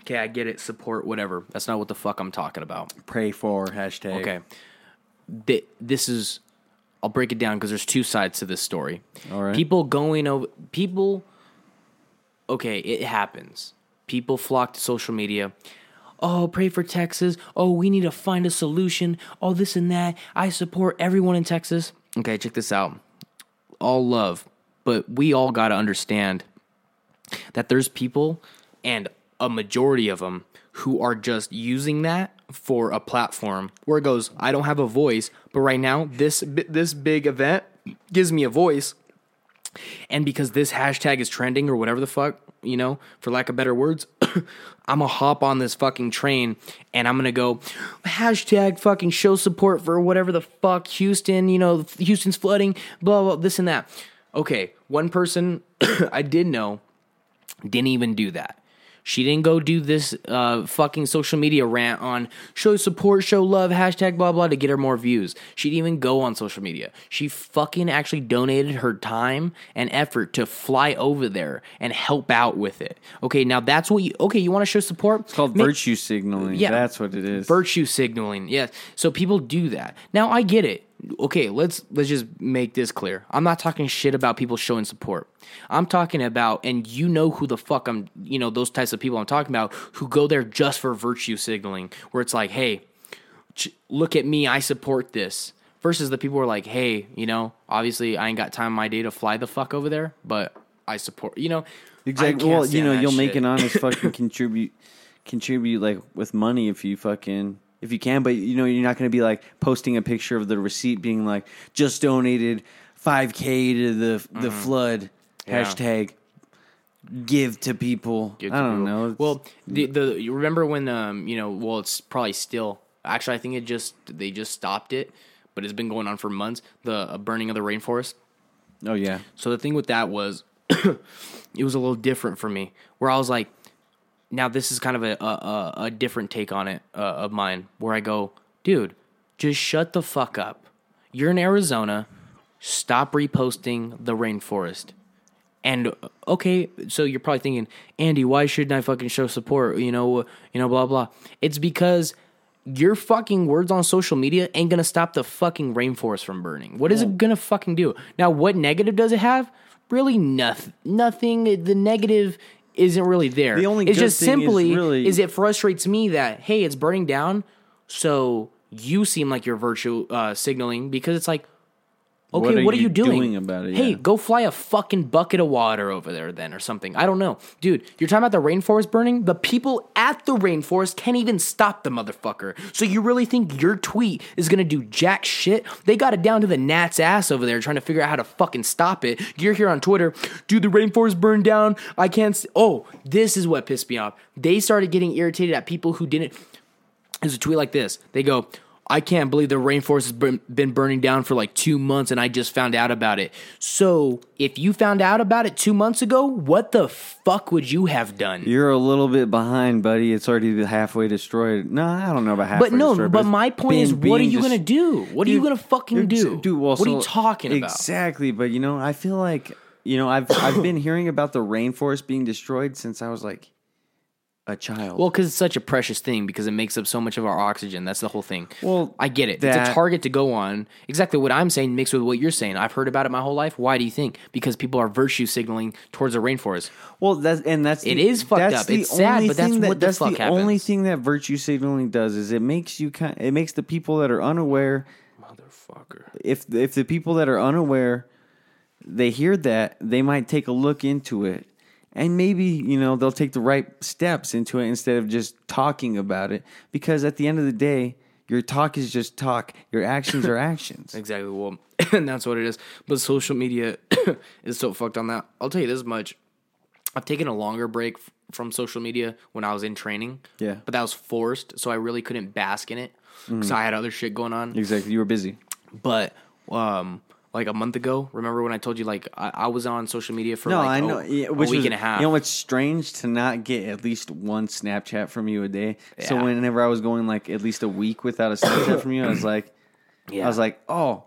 okay, I get it, support, whatever. That's not what the fuck I'm talking about. Pray for hashtag. Okay. Th- this is, I'll break it down because there's two sides to this story. All right. People going over, people, okay, it happens. People flock to social media. Oh, pray for Texas. Oh, we need to find a solution. Oh, this and that. I support everyone in Texas. Okay, check this out. All love, but we all got to understand that there's people and a majority of them who are just using that for a platform where it goes I don't have a voice but right now this this big event gives me a voice and because this hashtag is trending or whatever the fuck you know for lack of better words I'm gonna hop on this fucking train and I'm gonna go hashtag fucking show support for whatever the fuck Houston, you know, Houston's flooding, blah blah this and that. Okay, one person I did know didn't even do that. She didn't go do this uh, fucking social media rant on show support, show love, hashtag blah blah to get her more views. She didn't even go on social media. She fucking actually donated her time and effort to fly over there and help out with it. Okay, now that's what you. Okay, you want to show support? It's called Make- virtue signaling. Yeah. that's what it is. virtue signaling. Yes. So people do that. Now I get it. Okay, let's let's just make this clear. I'm not talking shit about people showing support. I'm talking about and you know who the fuck I'm, you know, those types of people I'm talking about who go there just for virtue signaling where it's like, "Hey, ch- look at me, I support this." Versus the people who are like, "Hey, you know, obviously I ain't got time in my day to fly the fuck over there, but I support, you know." Exactly. Well, you know, you'll make an honest fucking contribute, contribute like with money if you fucking if you can. But you know, you're not going to be like posting a picture of the receipt being like just donated five k to the the flood Mm-hmm. Yeah. hashtag give to people. Give I don't people. know. It's- Well, the the you remember when um you know well it's probably still actually I think it just they just stopped it, but it's been going on for months. The uh, burning of the rainforest. oh yeah, So the thing with that was, it was a little different for me, where I was like, now this is kind of a a, a, different take on it uh, of mine, where I go, dude, just shut the fuck up. You're in Arizona. Stop reposting the rainforest. And uh, okay, so you're probably thinking, Andy, why shouldn't I fucking show support? You know, you know, blah blah. It's because your fucking words on social media ain't gonna stop the fucking rainforest from burning. What is it gonna fucking do? Now, what negative does it have? Really, nothing. Nothing. The negative isn't really there. The only it's just thing is simply really- is it frustrates me that hey, it's burning down, so you seem like you're virtue uh, signaling because it's like. Okay, what are are, you, you doing? doing about it? Hey, Yeah. go fly a fucking bucket of water over there then or something. I don't know. Dude, you're talking about the rainforest burning? The people at the rainforest can't even stop the motherfucker. So you really think your tweet is gonna do jack shit? They got it down to the gnat's ass over there trying to figure out how to fucking stop it. You're here on Twitter, dude, the rainforest burned down. I can't. s oh, this is what pissed me off. They started getting irritated at people who didn't there's a tweet like this. They go, I can't believe the rainforest has been, been burning down for like two months and I just found out about it. So, if you found out about it two months ago, what the fuck would you have done? you're a little bit behind, buddy. It's already halfway destroyed. No, I don't know about halfway. but no, destroyed, but it's my point been- is, what are you gonna do? What are you gonna fucking do? Dude, well, what are you talking about? Exactly, but you know, I feel like you know, I've I've been hearing about the rainforest being destroyed since I was like a child. Well, because it's such a precious thing because it makes up so much of our oxygen. That's the whole thing. Well, I get it. it's a target to go on. Exactly what I'm saying mixed with what you're saying. I've heard about it my whole life. Why do you think? Because people are virtue signaling towards the rainforest. Well, that's and that's It the, is fucked that's up. the It's sad, but that's that, what the that's fuck the only thing that virtue signaling does is it makes you kind. It makes the people that are unaware. Motherfucker. If if the people that are unaware, they hear that they might take a look into it, and maybe you know they'll take the right steps into it instead of just talking about it. Because at the end of the day, your talk is just talk. Your actions are actions. Exactly. Well, and that's what it is. But social media is so fucked on that. I'll tell you this much. I've taken a longer break f- from social media when I was in training. Yeah. But that was forced, so I really couldn't bask in it because I had other shit going on. Exactly. You were busy. But um, like a month ago, remember when I told you like I, I was on social media for No, like I a- know. a, yeah, which week was- and a half. You know, it's strange to not get at least one Snapchat from you a day. So whenever I was going like at least a week without a Snapchat from you, I was like, yeah. I was like, oh,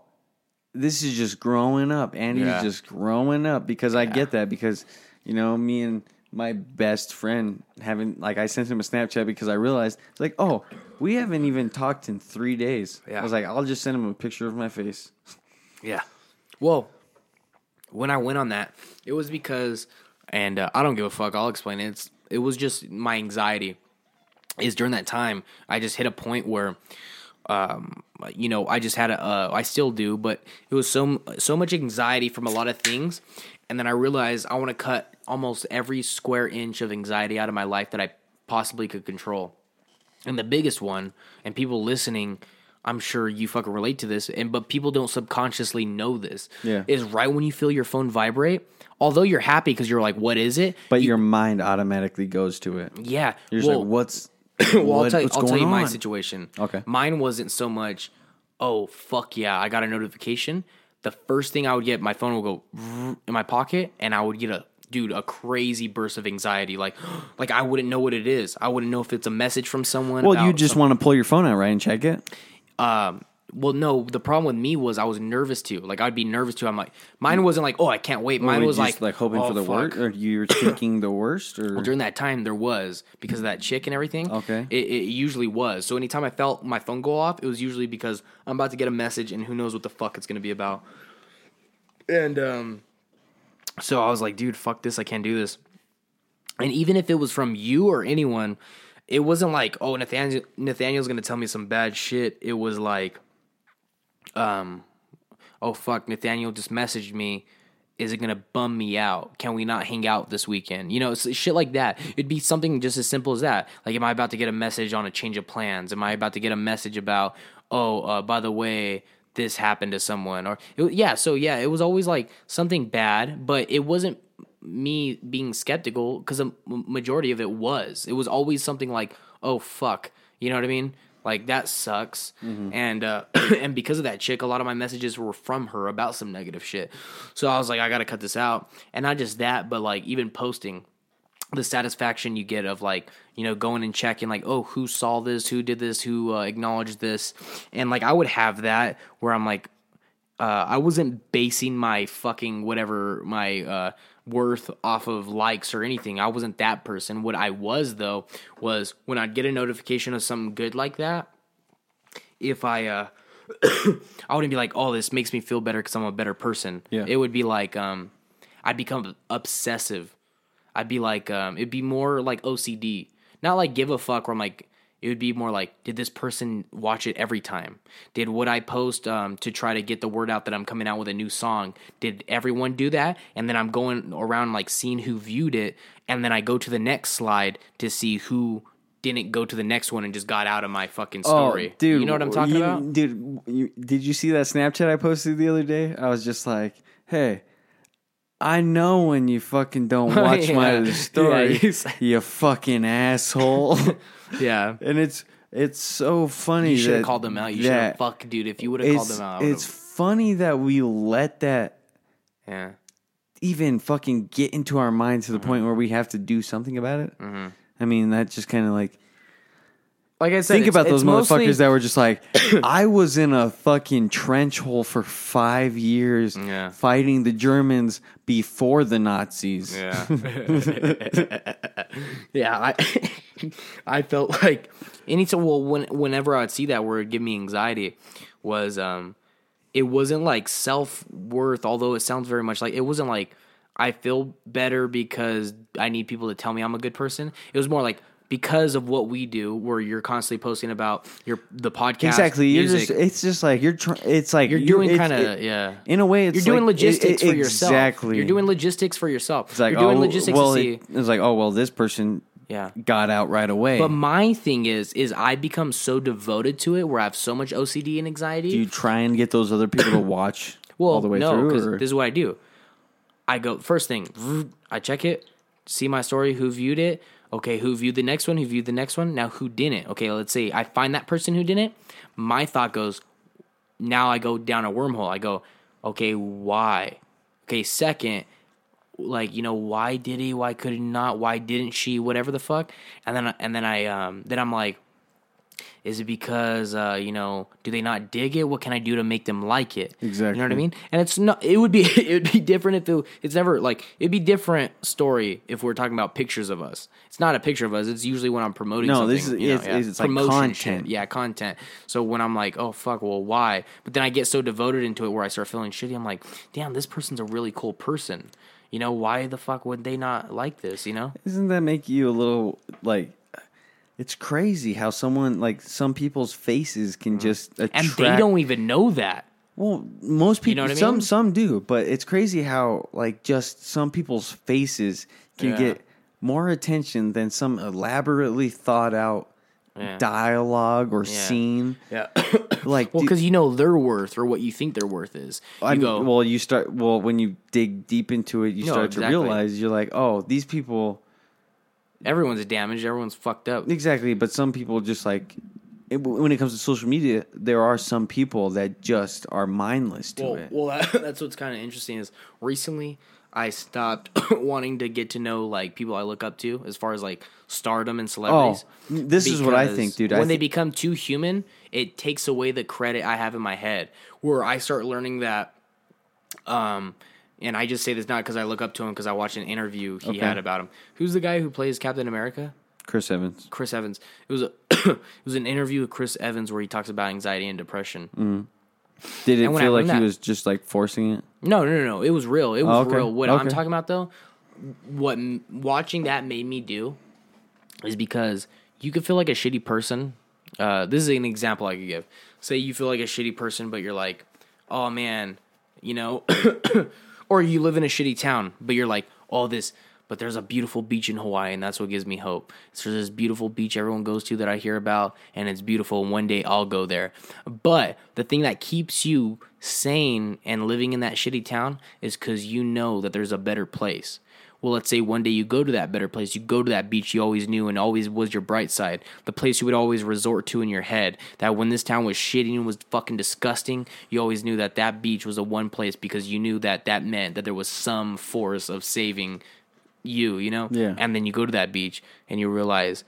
this is just growing up. Andy's Yeah. just growing up because I get that because you know me and my best friend having like I sent him a Snapchat because I realized it's like, oh, we haven't even talked in three days. Yeah. I was like, I'll just send him a picture of my face. Yeah. Well, when I went on that, it was because, and uh, I don't give a fuck. I'll explain it. It's, it was just my anxiety. Is during that time, I just hit a point where, um, you know, I just had a, uh, I still do, but it was so so much anxiety from a lot of things, and then I realized I want to cut almost every square inch of anxiety out of my life that I possibly could control. And the biggest one, and people listening I'm sure you fucking relate to this, and but people don't subconsciously know this. Yeah. is right when you feel your phone vibrate. Although you're happy because you're like, "What is it?" But your mind automatically goes to it. Yeah, You're just well, like, what's well, what- I'll tell you, I'll tell you my on? situation. Okay. Mine wasn't so much, oh, fuck yeah, I got a notification. The first thing I would get, my phone would go in my pocket, and I would get a, dude, a crazy burst of anxiety. Like, like I wouldn't know what it is. I wouldn't know if it's a message from someone. Well, you just want to pull your phone out, right, and check it. Um well no the problem with me was i was nervous too. Like i'd be nervous too. I'm like mine wasn't like oh i can't wait. Mine was just, like hoping oh, for the worst, or you were thinking the worst, or? During that time there was because of that chick and everything Okay. it, it usually was. So anytime i felt my phone go off it was usually because i'm about to get a message and who knows what the fuck it's going to be about. And um so i was like dude fuck this. I can't do this. And even if it was from you or anyone it wasn't like oh nathaniel nathaniel's to tell me some bad shit. It was like um oh fuck nathaniel just messaged me. Is it gonna bum me out? Can we not hang out this weekend? You know shit like that. It'd be something just as simple as that. Like am i about to get a message on a change of plans? Am i about to get a message about oh uh, by the way this happened to someone? Or it, yeah so yeah it was always like something bad but it wasn't me being skeptical because the majority of it was. It was always something like oh fuck. You know what i mean? Like that sucks. And uh and because of that chick a lot of my messages were from her about some negative shit. So i was like i gotta cut this out. And not just that but like even posting the satisfaction you get of like you know going and checking like oh who saw this? Who did this? Who uh, acknowledged this? And like i would have that where i'm like uh, I wasn't basing my fucking whatever my uh, worth off of likes or anything. I wasn't that person. What I was though was when I'd get a notification of something good like that. If I, uh, I wouldn't be like, "Oh, this makes me feel better because I'm a better person." Yeah. It would be like, um, I'd become obsessive. I'd be like, um, it'd be more like OCD, not like give a fuck. Where I'm like, it would be more like, did this person watch it every time? Did what I post um, to try to get the word out that I'm coming out with a new song? Did everyone do that? And then I'm going around like seeing who viewed it, and then I go to the next slide to see who didn't go to the next one and just got out of my fucking story. Oh, dude, you know what I'm talking you- about? dude. You, did you see that Snapchat I posted the other day? I was just like, hey. I know when you fucking don't watch Yeah. my Yeah, story, you you fucking asshole. Yeah. and it's it's so funny. You should have called them out. You should have fuck, dude. If you would have called them out, it's funny that we let that yeah. even fucking get into our minds to Mm-hmm. the point where we have to do something about it. I mean, that just kind of like Like I said, think it's- about those it's mostly- motherfuckers that were just like, I was in a fucking trench hole for five years Yeah. fighting the Germans before the Nazis. Yeah. yeah, I I felt like anytime well when whenever I'd see that word it'd give me anxiety was um it wasn't like self worth, although it sounds very much like it wasn't like I feel better because I need people to tell me I'm a good person. It was more like because of what we do, where you're constantly posting about your the podcast, Exactly. You're just. It's just like you're. Tr- it's like you're doing kind of yeah. In a way, it's You're doing like- logistics it- it- for yourself. Exactly. You're doing logistics for yourself. It's like you're doing oh, logistics well, to see. it- it's like oh well, this person Yeah. got out right away. But my thing is, is I become so devoted to it where I have so much OCD and anxiety. do you try and get those other people to watch well, all the way no, through? because this is what I do. I go first thing, I check it, see my story, who viewed it. Okay, who viewed the next one? Who viewed the next one? Now who didn't? Okay, let's see. I find that person who didn't. My thought goes, now I go down a wormhole. I go, okay, why? Okay, second, like you know, why did he? Why could he not? Why didn't she? Whatever the fuck. And then and then I um then I'm like, is it because uh, you know, do they not dig it? What can I do to make them like it? Exactly. You know what I mean? And it's not. It would be. It would be different if it. It's never like. It'd be different story if we're talking about pictures of us. It's not a picture of us. It's usually when I'm promoting. No, something, this is- you know, it's- yeah. it's like promotion shit. content. Yeah, content. So when I'm like, oh fuck, well why? But then I get so devoted into it where I start feeling shitty. I'm like, damn, this person's a really cool person. You know, why the fuck would they not like this? You know? Doesn't that make you a little like? It's crazy how someone like some people's faces can just attract. Mm-hmm. And they don't even know that. Well, most people, know what I some mean? some do, but it's crazy how like just some people's faces can Yeah. get more attention than some elaborately thought out Yeah. dialogue or scene. Yeah. Like, well, dude, because you know their worth or what you think their worth is. You I mean, go, well, you start well when you dig deep into it, you No, start exactly. to realize you're like, oh, these people everyone's damaged, everyone's fucked up. exactly. But some people just like it, when it comes to social media, there are some people that just are mindless to Well, it. well that, that's what's kind of interesting is recently I stopped wanting to get to know like people I look up to as far as like stardom and celebrities. Oh, this is what I think, dude. When I they become too human, it takes away the credit I have in my head. Where I start learning that, um, and I just say this not because I look up to him because I watched an interview he Okay. had about him. Who's the guy who plays Captain America? Chris Evans. Chris Evans. It was a it was an interview with Chris Evans where he talks about anxiety and depression. Mm. Did it And when I feel like learned he was just like forcing it? No, no, no, no. It was real. It was Oh, okay. real. What I'm talking about though, what watching that made me do is because you could feel like a shitty person. Uh, this is an example I could give. Say you feel like a shitty person, but you're like, oh man, you know, or you live in a shitty town, but you're like, oh this. But there's a beautiful beach in Hawaii, and that's what gives me hope. So there's this beautiful beach everyone goes to that I hear about, and it's beautiful. And one day I'll go there. But the thing that keeps you sane and living in that shitty town is because you know that there's a better place. Well, let's say one day you go to that better place, you go to that beach you always knew and always was your bright side, the place you would always resort to in your head. That when this town was shitty and was fucking disgusting, you always knew that that beach was the one place because you knew that that meant that there was some force of saving you, you know? Yeah. And then you go to that beach and you realize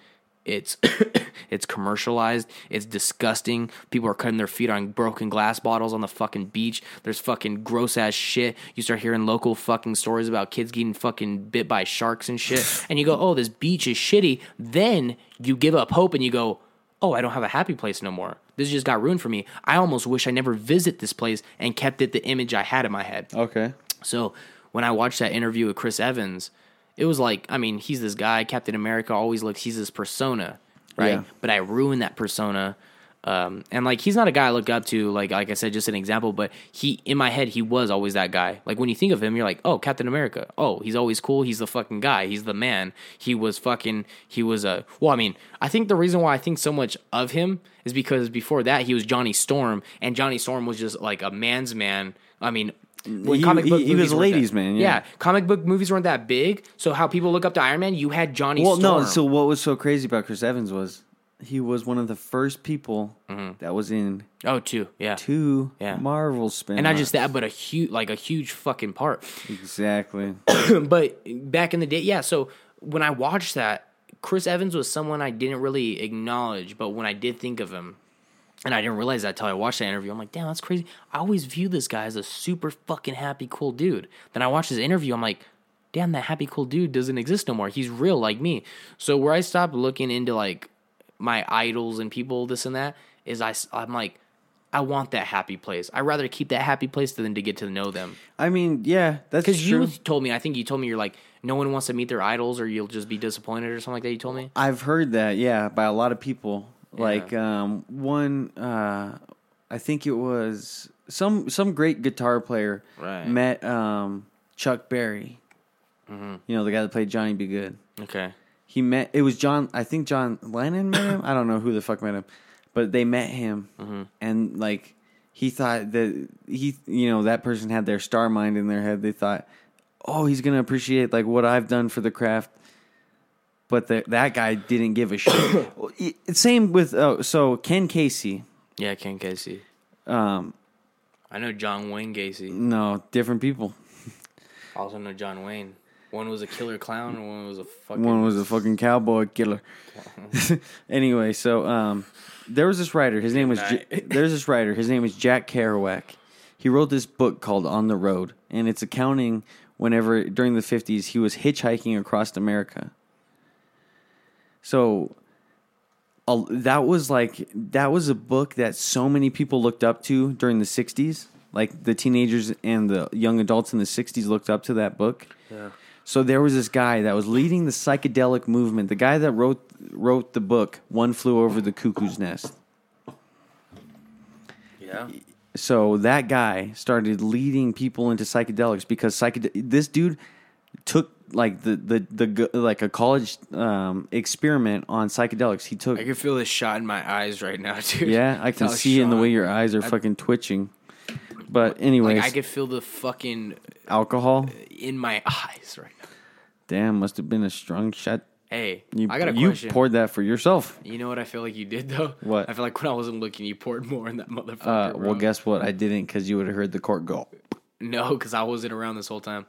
it's it's commercialized, it's disgusting. People are cutting their feet on broken glass bottles on the fucking beach. There's fucking gross ass shit. You start hearing local fucking stories about kids getting fucking bit by sharks and shit. and you go, "Oh, this beach is shitty." Then you give up hope and you go, "Oh, I don't have a happy place no more. This just got ruined for me. I almost wish I never visit this place and kept it the image I had in my head." Okay. So when I watched that interview with Chris Evans, it was like, I mean, he's this guy, Captain America always looks, he's this persona, right? Yeah. But I ruined that persona. Um, and like, he's not a guy I look up to, like, like I said, just an example, but he, in my head, he was always that guy. Like, when you think of him, you're like, oh, Captain America. Oh, he's always cool. He's the fucking guy. He's the man. He was fucking, he was a, well, I mean, I think the reason why I think so much of him is because before that, he was Johnny Storm, and Johnny Storm was just like a man's man. I mean, when He- comic book he movies was a ladies' that- man, Yeah. yeah. comic book movies weren't that big, so how people look up to Iron Man, you had Johnny Well, Storm. no. So what was so crazy about Chris Evans was he was one of the first people mm-hmm. that was in oh, two, yeah, two Yeah. Marvel spin. and not just that, but a huge, like a huge fucking part. exactly. but back in the day, yeah. So when I watched that, Chris Evans was someone I didn't really acknowledge, but when I did think of him, and I didn't realize that until I watched that interview. I'm like, damn, that's crazy. I always view this guy as a super fucking happy, cool dude. Then I watched his interview. I'm like, damn, that happy, cool dude doesn't exist no more. He's real like me. So where I stopped looking into like my idols and people, this and that, is I, I'm like, I want that happy place. I'd rather keep that happy place than to get to know them. I mean, yeah, that's Because you told me, I think you told me you're like, no one wants to meet their idols or you'll just be disappointed or something like that. You told me. I've heard that, yeah, by a lot of people. Like um, one, uh, I think it was some some great guitar player Right. met um, Chuck Berry. You know the guy that played Johnny B. Goode. Okay. He met. It was John. I think John Lennon met him. I don't know who the fuck met him, but they met him, and like he thought that he, you know, that person had their star mind in their head. They thought, oh, he's gonna appreciate like what I've done for the craft. But the, that guy didn't give a shit. Same with oh, so Ken Casey. Yeah, Ken Casey. Um, I know John Wayne Gacy. no, different people. I also know John Wayne. One was a killer clown, and one was a fucking. One was a fucking cowboy killer. anyway, so um, there was this writer. His name was J- there's this writer. His name is Jack Kerouac. He wrote this book called On the Road, and it's accounting whenever during the fifties he was hitchhiking across America. So a- that was like that was a book that so many people looked up to during the '60s. Like the teenagers and the young adults in the '60s looked up to that book. Yeah. So there was this guy that was leading the psychedelic movement. The guy that wrote wrote the book "One Flew Over the Cuckoo's Nest." Yeah. So that guy started leading people into psychedelics because psyched- this dude took like the the the like a college um, experiment on psychedelics. He took I can feel this shot in my eyes right now, dude. yeah, I can Tell see in the Sean. way your eyes are fucking twitching. But anyways, Like I could feel the fucking alcohol. in my eyes right now. Damn, must have been a strong shot. Hey, You I got a you question. poured that for yourself. you know what I feel like you did though? What? I feel like when I wasn't looking, you poured more in that motherfucker. Uh, bro. well, guess what? I didn't because you would have heard the cork go. No, because I wasn't around this whole time.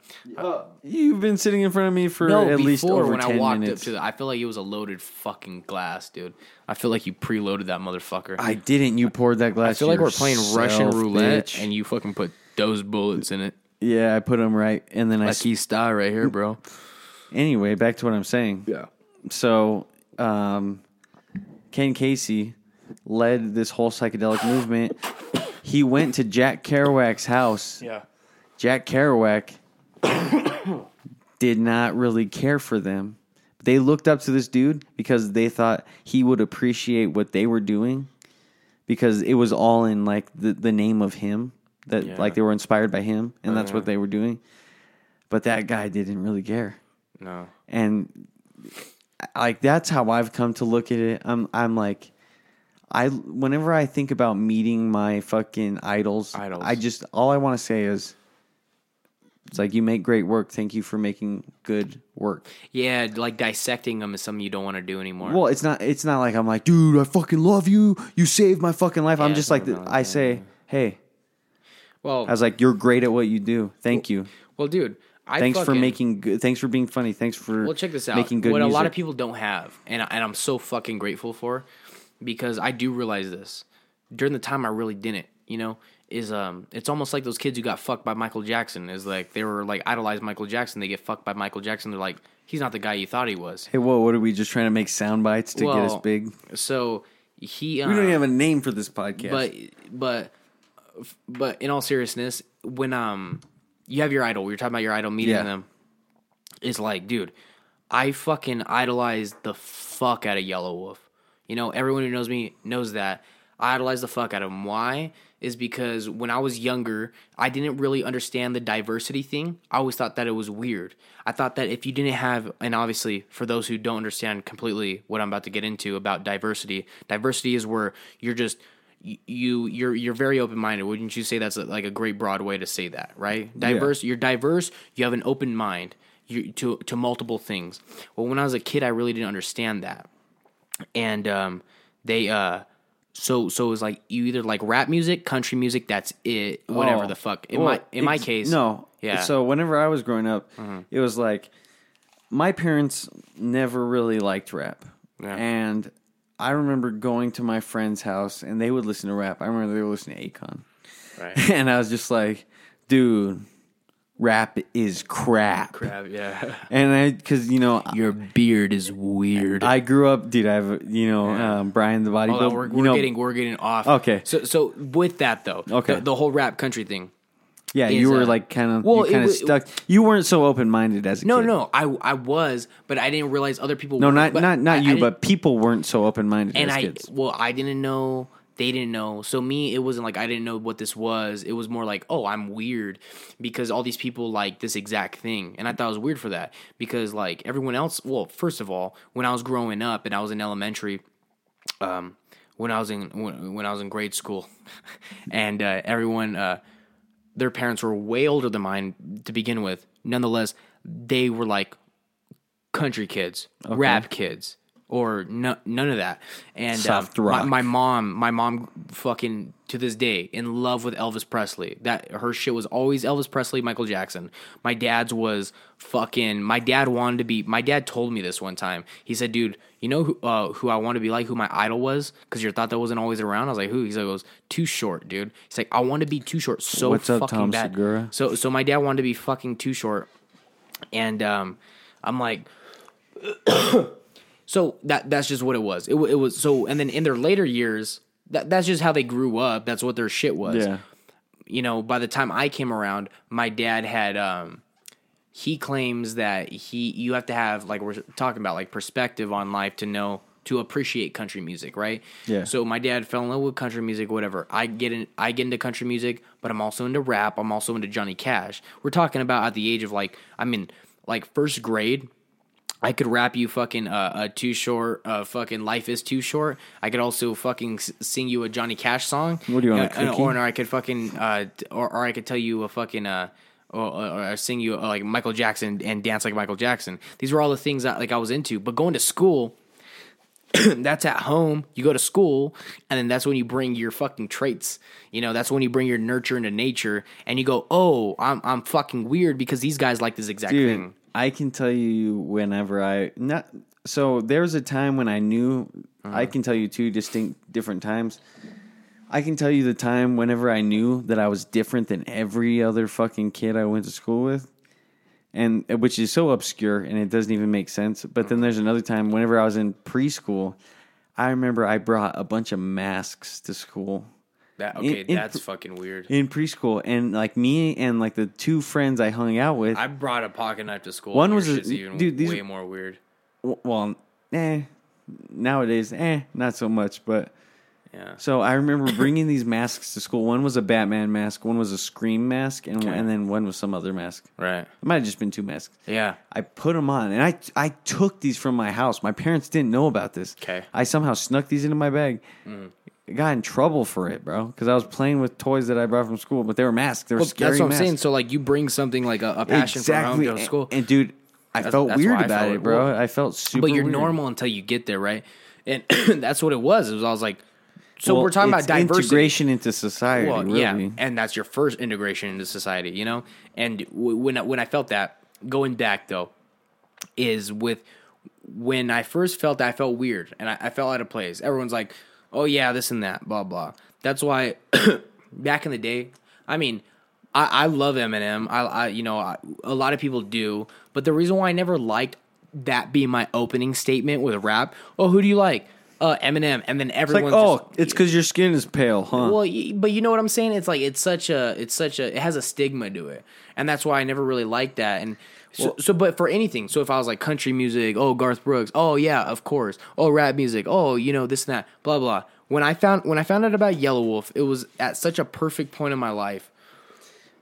You've been sitting in front of me for No, at before least over when I ten walked minutes. up to the, I feel like it was a loaded fucking glass, dude. I feel like you preloaded that motherfucker. I didn't. You poured that glass. I feel like we're playing Russian roulette, bitch. and you fucking put those bullets in it. yeah, I put them right, and then I. Like s- he's style right here, bro. Anyway, back to what I'm saying. Yeah. So, um, Ken Casey led this whole psychedelic movement. He went to Jack Kerouac's house. Yeah. Jack Kerouac did not really care for them. They looked up to this dude because they thought he would appreciate what they were doing because it was all in like the, the name of him that Yeah. like they were inspired by him and that's what uh-huh. they were doing. But that guy didn't really care No. and like that's how I've come to look at it. I'm I'm like I whenever I think about meeting my fucking idols, Idols. I just all I want to say is it's like you make great work. Thank you for making good work. Yeah, like dissecting them is something you don't want to do anymore. Well, it's not it's not like I'm like, dude, I fucking love you. You saved my fucking life. I'm just like no, I say, hey, well, I was like, you're great at what you do. Thank you. well, dude. I Thanks for making good. Thanks for being funny. Thanks for Well, check this out. making good what music. a lot of people don't have, and and I'm so fucking grateful for, because I do realize this. During the time I really didn't, you know, is um, it's almost like those kids who got fucked by Michael Jackson. Is like they were like idolized Michael Jackson. They get fucked by Michael Jackson. They're like, he's not the guy you thought he was. Hey, whoa, what are we just trying to make sound bites to get us big? So he, uh, We don't even have a name for this podcast. but but but in all seriousness, when um you have your idol, we were talking about your idol meeting Yeah. them. It's like, dude, I fucking idolize the fuck out of Yelawolf. You know, everyone who knows me knows that. I idolize the fuck out of him. Why? Is because when I was younger, I didn't really understand the diversity thing. I always thought that it was weird. I thought that if you didn't have, and obviously for those who don't understand completely what I'm about to get into about diversity, diversity is where you're just you you're you're very open minded. Wouldn't you say that's like a great broad way to say that, right? Diverse. You're diverse. You have an open mind. You to to multiple things. Well, when I was a kid, I really didn't understand that and um, they uh, so so it was like you either like rap music, country music, that's it, whatever Oh. the fuck. In Well, my in my it's- case, no. yeah. Mm-hmm. So whenever I was growing up, it was like my parents never really liked rap, Yeah. and I remember going to my friend's house and they would listen to rap. I remember they would listen to Akon, right, and I was just like, dude, rap is crap. crap, yeah. And I, because you know, Your beard is weird. I grew up, dude. I have you know Yeah. um, Brian the bodybuilder. Hold on, we're, you we're know, getting we're getting off. Okay. So so with that though, Okay. the, the whole rap country thing. yeah, is, you were uh, like kind of well, you kind of wa- stuck. You weren't so open minded as a No, kid. no, I I was, but I didn't realize other people. No, were, not but not not I- I you, didn't- but people weren't so open minded and as I kids. well, I didn't know. They didn't know. So me, it wasn't like I didn't know what this was. It was more like, oh, I'm weird because all these people like this exact thing, and I thought it was weird for that because like everyone else. Well, first of all, when I was growing up and I was in elementary, um, when I was in when, when I was in grade school, and uh, everyone, uh, their parents were way older than mine to begin with. Nonetheless, they were like country kids, rap kids, or no, none of that. And Soft um, my, rock. my mom, my mom, fucking to this day, in love with Elvis Presley. That her shit was always Elvis Presley, Michael Jackson. My dad's was fucking. My dad wanted to be. My dad told me this one time. He said, "Dude, you know who uh, who I want to be like? Who my idol was? Because your thought that wasn't always around." I was like, "Who?" He's like, "Goes too short, dude." He's like, "I want to be too short so What's up, fucking Tom bad." Segura? So so my dad wanted to be fucking too short, and um, I'm like. So that that's just what it was. It, it was so, and then in their later years, that that's just how they grew up. That's what their shit was. yeah, You know, by the time I came around, my dad had um he claims that he you have to have like we're talking about like perspective on life to know to appreciate country music, right? Yeah. So my dad fell in love with country music, whatever. I get in I get into country music, but I'm also into rap. I'm also into Johnny Cash. We're talking about at the age of like I mean like first grade, I could rap you fucking uh, uh too short, uh fucking life is too short. I could also fucking s- sing you a Johnny Cash song. What do you want, a Uh, or, or I could fucking uh or or I could tell you a fucking uh. Or, or or sing you uh, like Michael Jackson and dance like Michael Jackson. These were all the things that like I was into. But going to school, that's at home. You go to school, and then that's when you bring your fucking traits. You know, that's when you bring your nurture into nature, and you go, "Oh, I'm I'm fucking weird because these guys like this exact Dude, thing." I can tell you whenever I not so there was a time when I knew I uh-huh. can tell you two distinct different times. I can tell you the time whenever I knew that I was different than every other fucking kid I went to school with. And which is so obscure and it doesn't even make sense. But then there's another time whenever I was in preschool, I remember I brought a bunch of masks to school That okay, in that's fucking weird. in preschool and like me and like the two friends I hung out with I brought a pocket knife to school. One was a- even dude, these way are- more weird. Well, eh. Nowadays, eh, not so much. But Yeah, so I remember bringing these masks to school. One was a Batman mask, one was a Scream mask, and Okay. and then one was some other mask. right. It might have just been two masks. Yeah, I put them on, and I I took these from my house. My parents didn't know about this. Okay, I somehow snuck these into my bag. I got in trouble for it, bro, because I was playing with toys that I brought from school, but they were masks. They were well, scary that's what I'm masks. saying. So like, you bring something like a, a passion from home to school, And, dude, I That's- felt that's weird about felt it, bro. I felt super. but you're weird. normal until you get there, right? And that's what it was. It was I was like, so Well, we're talking about diversity. integration into society. Well, really. yeah, and that's your first integration into society, you know. And w- when I, when I felt that, going back though, is with when I first felt that I felt weird and I, I felt out of place. Everyone's like, "Oh yeah, this and that, blah blah." That's why back in the day, I mean, I, I love Eminem. I, I you know, I, a lot of people do, but the reason why I never liked that being my opening statement with a rap, oh, who do you like? Uh, Eminem, and then It's everyone's like, oh, just- it's because your skin is pale, huh? well, but you know what I'm saying? It's like it's such a it's such a it has a stigma to it, and that's why I never really liked that. And so, so but for anything, so if I was like country music, oh Garth Brooks, oh yeah, of course, oh rap music, oh you know this and that, blah blah. When I found when I found out about Yelawolf, it was at such a perfect point in my life.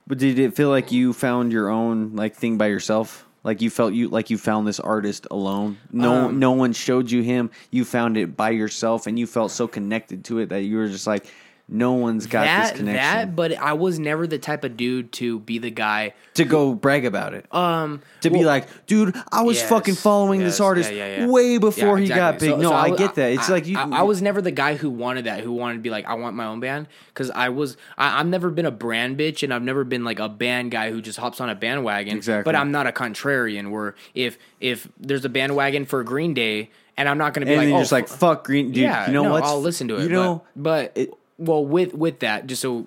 but did it feel like you found your own like thing by yourself? Like you felt you like you found this artist alone. No, Um, no one showed you him. You found it by yourself, and you felt so connected to it that you were just like, no one's got that this connection that, but I was never the type of dude to be the guy. to go brag about it. Um, to be like, dude, I was Yes, fucking following yes, this artist yeah, yeah, yeah. way before Yeah, he got big. So- no, so I, was- get that. It's I- like you. I, I was never the guy who wanted that, who wanted to be like, I want my own band, because I was. I, I've never been a brand bitch, and I've never been like a band guy who just hops on a bandwagon. Exactly. But I'm not a contrarian. Where if if there's a bandwagon for Green Day, and I'm not going to be and like, oh, just like, fuck Green. Dude, yeah, you know no, what? I'll listen to it. You know, but, but well, with with that, just so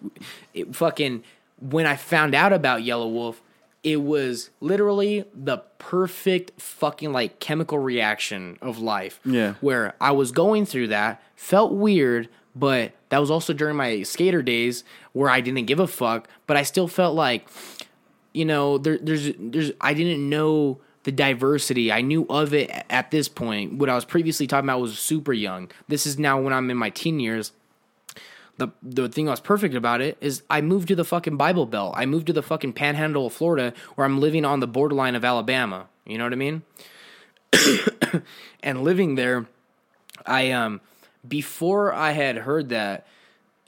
it fucking when I found out about Yelawolf, it was literally the perfect fucking like chemical reaction of life. Yeah. where I was going through that, felt weird, but that was also during my skater days where I didn't give a fuck, but I still felt like you know, there, there's there's I didn't know the diversity. I knew of it at this point. What I was previously talking about was super young. This is now when I'm in my teen years. The the thing that was perfect about it is I moved to the fucking Bible Belt. I moved to the fucking panhandle of Florida where I'm living on the borderline of Alabama. You know what I mean? and living there, I um before I had heard that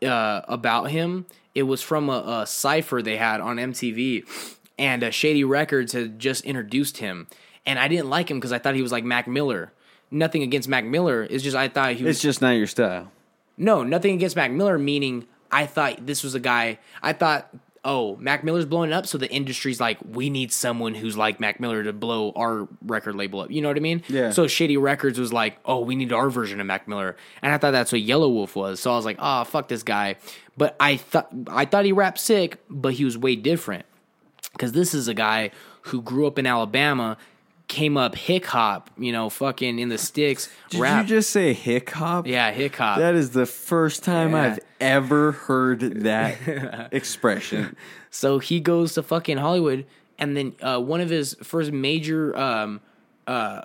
uh, about him, it was from a, a cipher they had on MTV, and uh, Shady Records had just introduced him, and I didn't like him because I thought he was like Mac Miller. Nothing against Mac Miller. It's just I thought he was it's just not your style. No, nothing against Mac Miller, meaning I thought this was a guy. I thought, oh, Mac Miller's blowing up, so the industry's like, we need someone who's like Mac Miller to blow our record label up. You know what I mean? Yeah. So Shady Records was like, oh, we need our version of Mac Miller, and I thought that's what Yelawolf was. So I was like, oh, fuck this guy. But I thought I thought he rapped sick, but he was way different because this is a guy who grew up in Alabama. Came up hick hop, you know, fucking in the sticks. Did rap, you just say hick hop? yeah, hick hop. That is the first time Yeah. I've ever heard that expression. So he goes to fucking Hollywood, and then uh, one of his first major um, uh,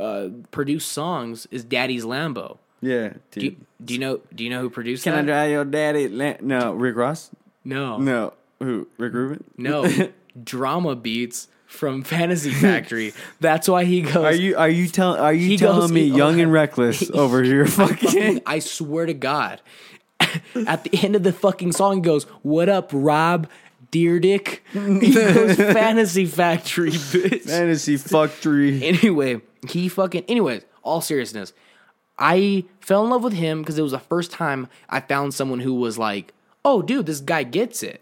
uh, produced songs is "Daddy's Lambo." Yeah, Do you, do you know? Do you know who produced Can I that? drive your daddy? La- no, Rick Ross. no, No, who? Rick Rubin. no. Drama Beats from Fantasy Factory. That's why he goes. Are you are you telling are you telling goes- me young and reckless over here fucking I swear to God. At the end of the fucking song, he goes, "What up, Rob Dyrdek?" He goes, "Fantasy Factory, bitch." fantasy factory? Anyway, he fucking. Anyways, all seriousness, I fell in love with him because it was the first time I found someone who was like, "Oh, dude, this guy gets it."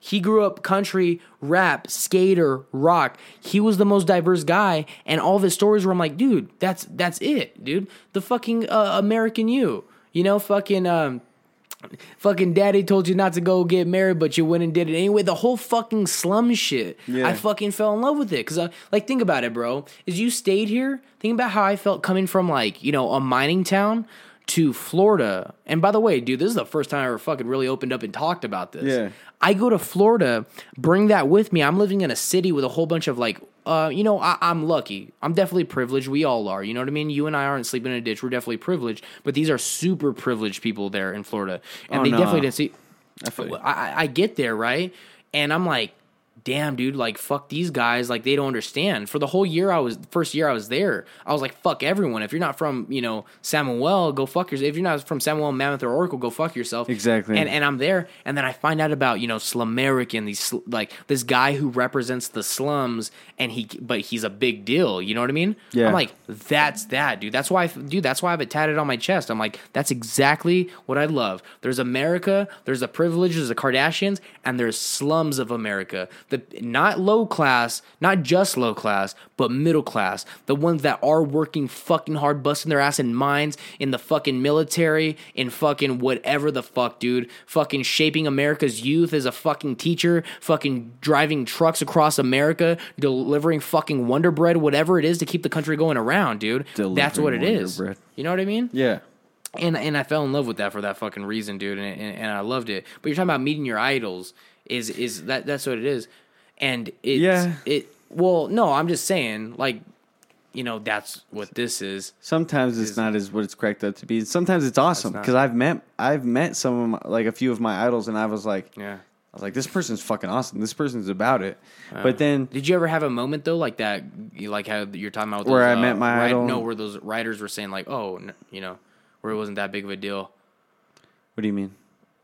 He grew up country, rap, skater, rock. He was the most diverse guy, and all of his stories were I'm like, dude, that's that's it, dude. The fucking uh, American you, you know, fucking um, fucking daddy told you not to go get married, but you went and did it anyway. The whole fucking slum shit. Yeah. I fucking fell in love with it because, like, think about it, bro. Is you stayed here? Think about how I felt coming from like you know a mining town to Florida. And by the way, dude, this is the first time I ever fucking really opened up and talked about this. Yeah. I go to Florida, bring that with me. I'm living in a city with a whole bunch of like, uh, you know, I, I'm lucky. I'm definitely privileged. We all are. You know what I mean? You and I aren't sleeping in a ditch. We're definitely privileged. But these are super privileged people there in Florida, and Oh, they no. definitely didn't see. I, I- I get there right, and I'm like, damn, dude, like fuck these guys, like they don't understand. For the whole year I was, first year I was there, I was like, fuck everyone. If you're not from, you know, Samuel, go fuck yourself. If you're not from Samuel, Mammoth, or Oracle, go fuck yourself. Exactly. And and I'm there, and then I find out about you know Slumerican and these like this guy who represents the slums, and he but he's a big deal. You know what I mean? Yeah. I'm like, that's that, dude. That's why, I, dude. That's why I have it tatted on my chest. I'm like, that's exactly what I love. There's America. There's the privileged. There's the Kardashians, and there's slums of America. The not low class, not just low class, but middle class. The ones that are working fucking hard, busting their ass in mines, in the fucking military, in fucking whatever the fuck, dude. Fucking shaping America's youth as a fucking teacher. Fucking driving trucks across America, delivering fucking Wonder Bread, whatever it is to keep the country going around, dude. That's what it Delivering Wonder is. Bread. You know what I mean? Yeah. and and I fell in love with that for that fucking reason, dude, and, and and I loved it. But you're talking about meeting your idols is is that that's what it is, and it's Yeah. it. Well, no, I'm just saying, like, you know, that's what this is. Sometimes it's not as what it's cracked up to be. Sometimes it's awesome because I've met I've met some of my, like a few of my idols, and I was like, Yeah. I was like, this person's fucking awesome. This person's about it. but then Did you ever have a moment though, like that, you- like how you're talking about Where those, I met uh, my write- idol? No, where those writers were saying like, oh, you know, where it wasn't that big of a deal. what do you mean?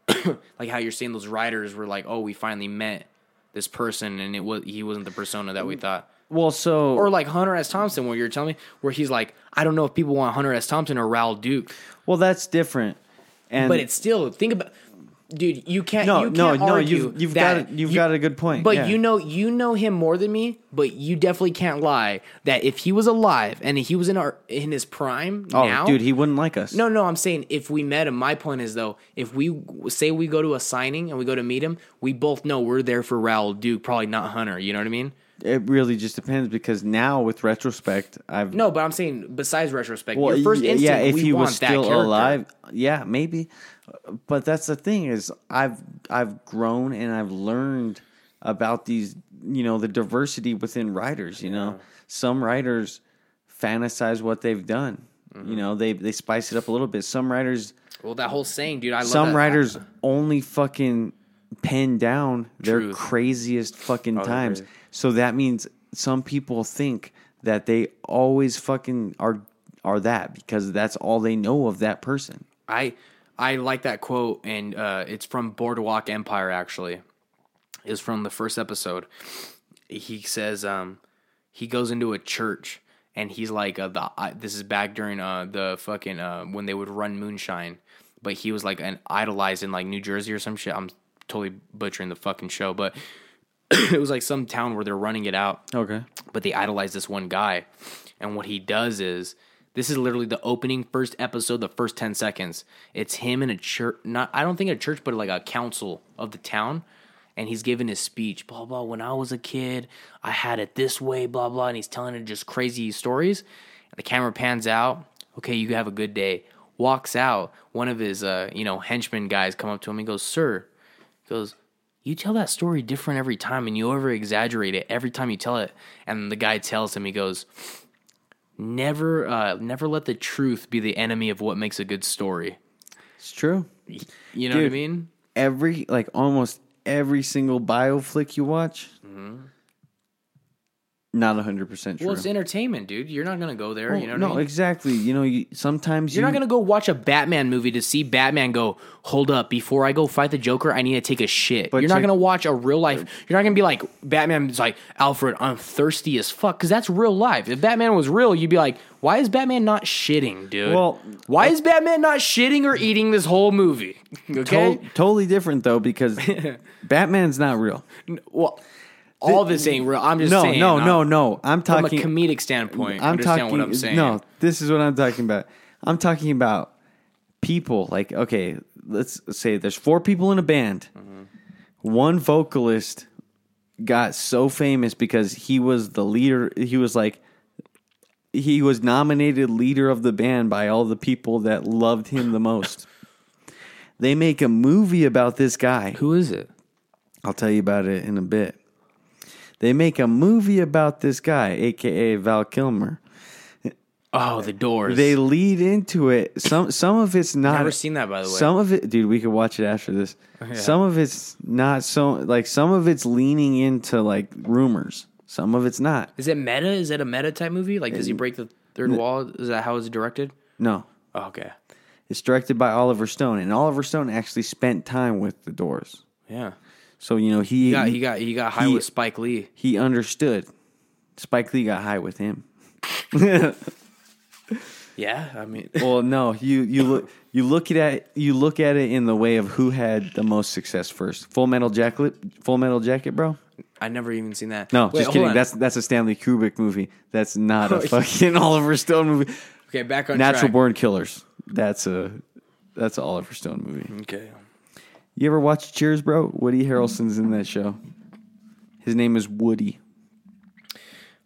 Like how you're saying those writers were like, oh, we finally met this person, and it was he wasn't the persona that we thought. Well, so or like Hunter S. Thompson, where you're telling me where he's like, I don't know if people want Hunter S. Thompson or Raoul Duke, well, that's different. And but it's still think about, dude. You can't. no, you no, can't no. argue You've you've got a, you've you- got a good point. But yeah. you know, you know him more than me. But you definitely can't lie that if he was alive and he was in our in his prime oh, now, dude, he wouldn't like us. No, no, I'm saying if we met him, my point is though, if we say we go to a signing and we go to meet him, we both know we're there for Raoul Duke, probably not Hunter. You know what I mean? it really just depends because now with retrospect, I've No, but I'm saying besides retrospect, Well, your first instinct, yeah, if he was still alive, yeah, maybe. But that's the thing is, I've I've grown and I've learned about these, you know, the diversity within writers. You know, some writers fantasize what they've done. Mm-hmm. You know, they they spice it up a little bit. Some writers, Well, that whole saying, dude, I love some that. writers only fucking pen down their Truth. craziest fucking times. So that means some people think that they always fucking are are that because that's all they know of that person. I I like that quote, and uh, it's from Boardwalk Empire. Actually, is from the first episode. He says, um, he goes into a church, and he's like, uh, the I, this is back during uh, the fucking uh, when they would run moonshine, but he was like an idolized in like New Jersey or some shit. I'm totally butchering the fucking show, but it was like some town where they're running it out Okay. but they idolize this one guy. And what he does is this is literally the opening first episode, the first 10 seconds. It's him in a church, not, I don't think a church, but like a council of the town. And he's giving his speech, blah, blah. When I was a kid, I had it this way, blah, blah. And he's telling it just crazy stories. And the camera pans out. Okay, you have a good day. Walks out. One of his, uh, you know, henchmen guys come up to him. He goes, Sir, he goes, you tell that story different every time and you over exaggerate it every time you tell it. And the guy tells him, he goes, Never uh never let the truth be the enemy of what makes a good story. It's true. You know what I mean? Every like almost every single bio flick you watch, Mm-hmm. Not hundred percent true. Well, it's entertainment, dude. You're not gonna go there. you know what no, I mean? exactly. You know, you, sometimes You're you, not gonna go watch a Batman movie to see Batman go. Hold up, before I go fight the Joker, I need to take a shit. But you're not gonna watch a real life. You're not gonna be like Batman's like Alfred. I'm thirsty as fuck because that's real life. If Batman was real, you'd be like, why is Batman not shitting, dude? Well, why is Batman not shitting or eating this whole movie? Okay, To- totally different though because Batman's not real. well, all this ain't real. I'm just No, saying. no, uh, no, no. I'm talking From a comedic standpoint, I'm understand talking. what I'm saying. No, this is what I'm talking about. I'm talking about people. Like, okay, let's say there's four people in a band. One vocalist got so famous because he was the leader. He was like, he was nominated leader of the band by all the people that loved him the most. they make a movie about this guy. Who is it? I'll tell you about it in a bit. They make a movie about this guy, aka Val Kilmer. Oh, the Doors. They lead into it. Some some of it's not. Never seen that, by the way. Some of it, dude. We could watch it after this. Some of it's not so like. Some of it's leaning into like rumors. Some of it's not. Is it meta? Is it a meta type movie? Like, does he uh, break the third wall? Is that how it's directed? No, Oh, okay. it's directed by Oliver Stone, and Oliver Stone actually spent time with the Doors. Yeah. So you know he He got he got he got high he- with Spike Lee. he understood. Spike Lee got high with him. Yeah, I mean, Well, no, you you look you look at it you look at it in the way of who had the most success first. Full Metal Jacket, Full Metal Jacket, bro. I never even seen that. No, Wait, just kidding. on. That's that's a Stanley Kubrick movie. That's not a fucking Oliver Stone movie. okay. Back on Natural track. Born Killers. That's a that's an Oliver Stone movie. Okay. You ever watch Cheers, bro? Woody Harrelson's in that show. His name is Woody.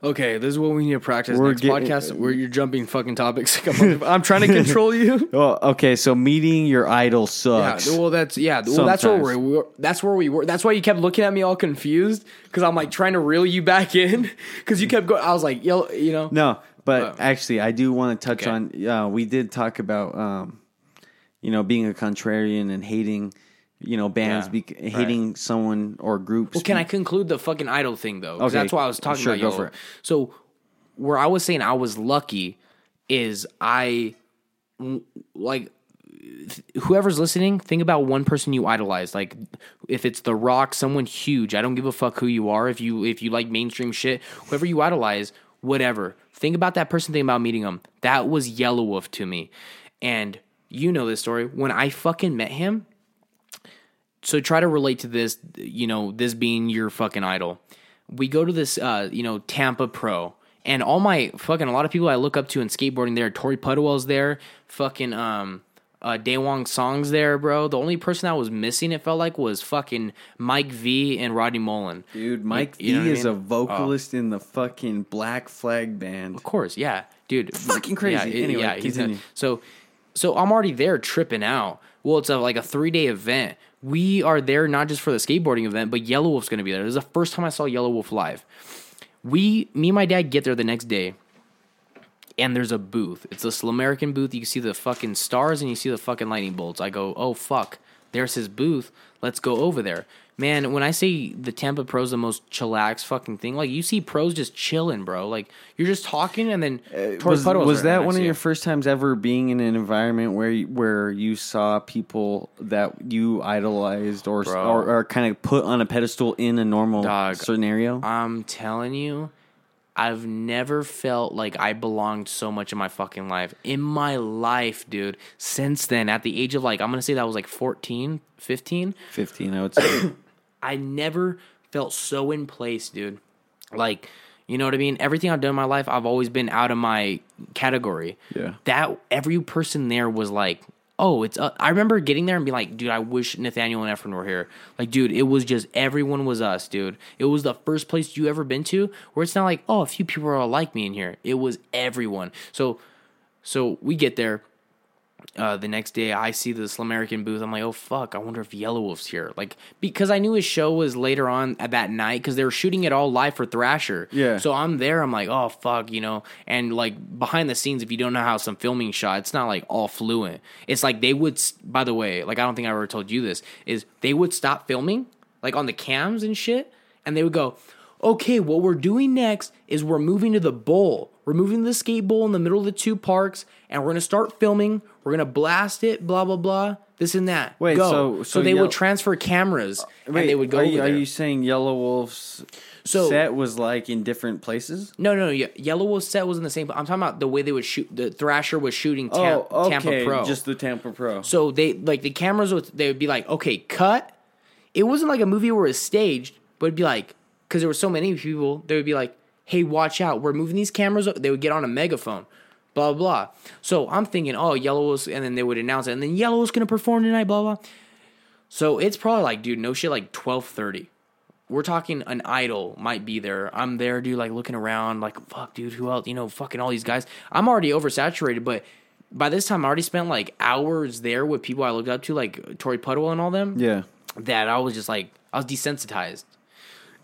Okay, this is what we need to practice We're next getting- podcast. Where you're jumping fucking topics. Come on, I'm trying to control you. Oh, okay. So meeting your idol Yeah, sucks. well, that's yeah. Well, that's where Sometimes. we were. That's where we were. That's why you kept looking at me all confused because I'm like trying to reel you back in because you kept going. I was like, yo, you know, No, but actually, I do want to touch okay. on. Uh, we did talk about, um, you know, being a contrarian and hating, you know, bands, Yeah, be, hating someone or groups. Well, can I conclude the fucking idol thing though? 'Cause Okay, that's why I was talking sure, about. go for it. So, where I was saying I was lucky is I like whoever's listening. Think about one person you idolize. Like if it's The Rock, someone huge. I don't give a fuck who you are. If you if you like mainstream shit, whoever you idolize, whatever. Think about that person. Think about meeting them. That was Yelawolf to me, and you know this story. When I fucking met him, so try to relate to this, you know, this being your fucking idol. We go to this, uh, you know, Tampa Pro, and all my fucking a lot of people I look up to in skateboarding there. Torey Pudwill's there, fucking um, uh, Daewon Song's there, bro. The only person that was missing, it felt like, was fucking Mike V and Rodney Mullen. dude, Mike You know V what I is mean? a vocalist in the fucking Black Flag band. Of course, yeah, dude, Fucking crazy. Yeah, Anyway, yeah, he's continue. not- so, so I'm already there tripping out. Well, it's a, like a three day event. We are there not just for the skateboarding event, but Yelawolf's going to be there. This is the first time I saw Yelawolf live. We, me and my dad get there the next day, and there's a booth. It's this American booth. You can see the fucking stars and you see the fucking lightning bolts. I go, oh fuck, there's his booth. Let's go over there. Man, when I say the Tampa Pro's the most chillax fucking thing, like you see pros just chilling, bro. Like you're just talking and then Uh, Was, was that one of you. your first times ever being in an environment where you, where you saw people that you idolized or Bro. or, or kind of put on a pedestal in a normal Dog. scenario? I'm telling you, I've never felt like I belonged so much in my fucking life. In my life, dude. Since then, at the age of like, I'm going to say that was like 14, 15. Fifteen, I would say. I never felt so in place, dude. Like, you know what I mean? Everything I've done in my life, I've always been out of my category. Yeah. That every person there was like, oh, it's. Uh, I remember getting there and being like, dude, I wish Nathaniel and Efren were here. Like, dude, it was just everyone was us, dude. It was the first place you ever been to where it's not like, oh, a few people are like me in here. It was everyone. So, so we get there uh, the next day I see this American booth. I'm like, oh fuck, I wonder if Yelawolf's here. Like because I knew his show was later on at that night because they were shooting it all live for Thrasher. Yeah. So I'm there. I'm like, oh fuck, you know. And like behind the scenes, if you don't know how some filming shot, it's not like all fluent. It's like they would. By the way, like I don't think I ever told you this. Is they would stop filming like on the cams and shit, and they would go. okay, what we're doing next is we're moving to the bowl. We're moving to the skate bowl in the middle of the two parks, and we're gonna start filming. We're gonna blast it, blah blah blah, this and that. Wait, Go. so- so they Yell- would transfer cameras Wait, and they would go Are over you, are you saying Yelawolf's So- set was like in different places? no, no, no. Ye- Yelawolf set was in the same. I'm talking about the way they would shoot. The Thrasher was shooting Tam- oh, okay, Tampa Pro. just the Tampa Pro. So they like the cameras would they would be like, okay, cut. It wasn't like a movie where it's staged, but it'd be like because there were so many people, they would be like, hey, watch out, we're moving these cameras. They would get on a megaphone, blah blah. blah. So I'm thinking, oh, Yellow was, and then they would announce it, and then Yellow was gonna perform tonight, blah blah. So it's probably like, dude, no shit, like twelve thirty. We're talking an idol might be there. I'm there, dude, like looking around, like fuck, dude, who else? You know, fucking all these guys. I'm already oversaturated, but by this time, I already spent like hours there with people I looked up to, like Torey Pudwill and all them. yeah. That I was just like, I was desensitized.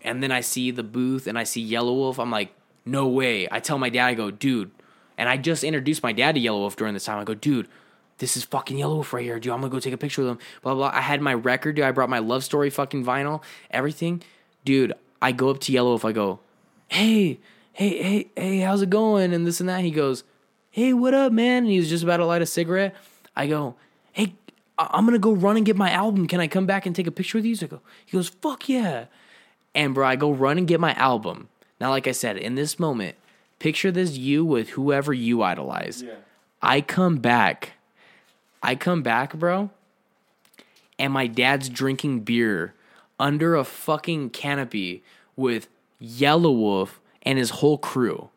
And then I see the booth and I see Yelawolf. I'm like, no way. I tell my dad, I go, dude. And I just introduced my dad to Yelawolf during this time. I go, dude, this is fucking Yelawolf right here, dude. I'm gonna go take a picture with him. Blah blah. blah. I had my record, dude. I brought my love story fucking vinyl, everything, dude. I go up to Yelawolf. I go, hey, hey, hey, hey, how's it going? And this and that. He goes, hey, what up, man? And he was just about to light a cigarette. I go, hey, I'm gonna go run and get my album. Can I come back and take a picture with you? So I go, he goes, fuck yeah. And bro, I go run and get my album. Now, like I said, in this moment, picture this you with whoever you idolize. I come back. I come back, bro, and my dad's drinking beer under a fucking canopy with Yelawolf and his whole crew.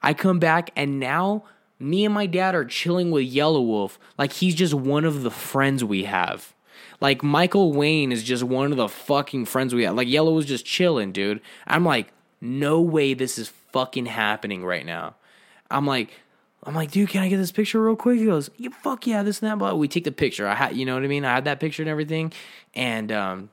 I come back and now me and my dad are chilling with Yelawolf like he's just one of the friends we have. Like Michael Wayne is just one of the fucking friends we have. Like Yellow was just chilling, dude. I'm like, no way this is fucking happening right now. I'm like, I'm like, dude, can I get this picture real quick? He goes, yeah, fuck yeah, this and that. But we take the picture. I had, you know what I mean? I had that picture and everything, and um,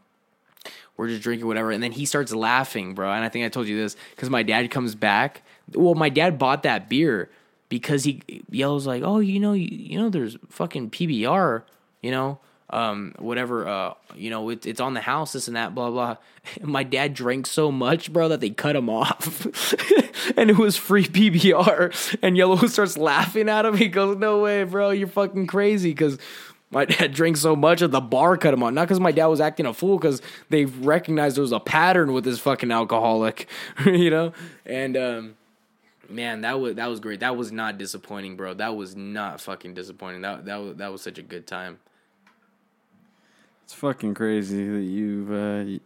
we're just drinking whatever. And then he starts laughing, bro. And I think I told you this because my dad comes back. Well, my dad bought that beer because he yells like, "Oh, you know, you, you know, there's fucking PBR, you know, um, whatever, uh, you know, it, it's on the house, this and that, blah blah." And my dad drank so much, bro, that they cut him off, and it was free PBR. And Yellow starts laughing at him. He goes, "No way, bro, you're fucking crazy," because my dad drank so much that the bar cut him off. Not because my dad was acting a fool, because they recognized there was a pattern with this fucking alcoholic, you know. And um, man, that was that was great. That was not disappointing, bro. That was not fucking disappointing. That that was that was such a good time. It's fucking crazy that you've uh,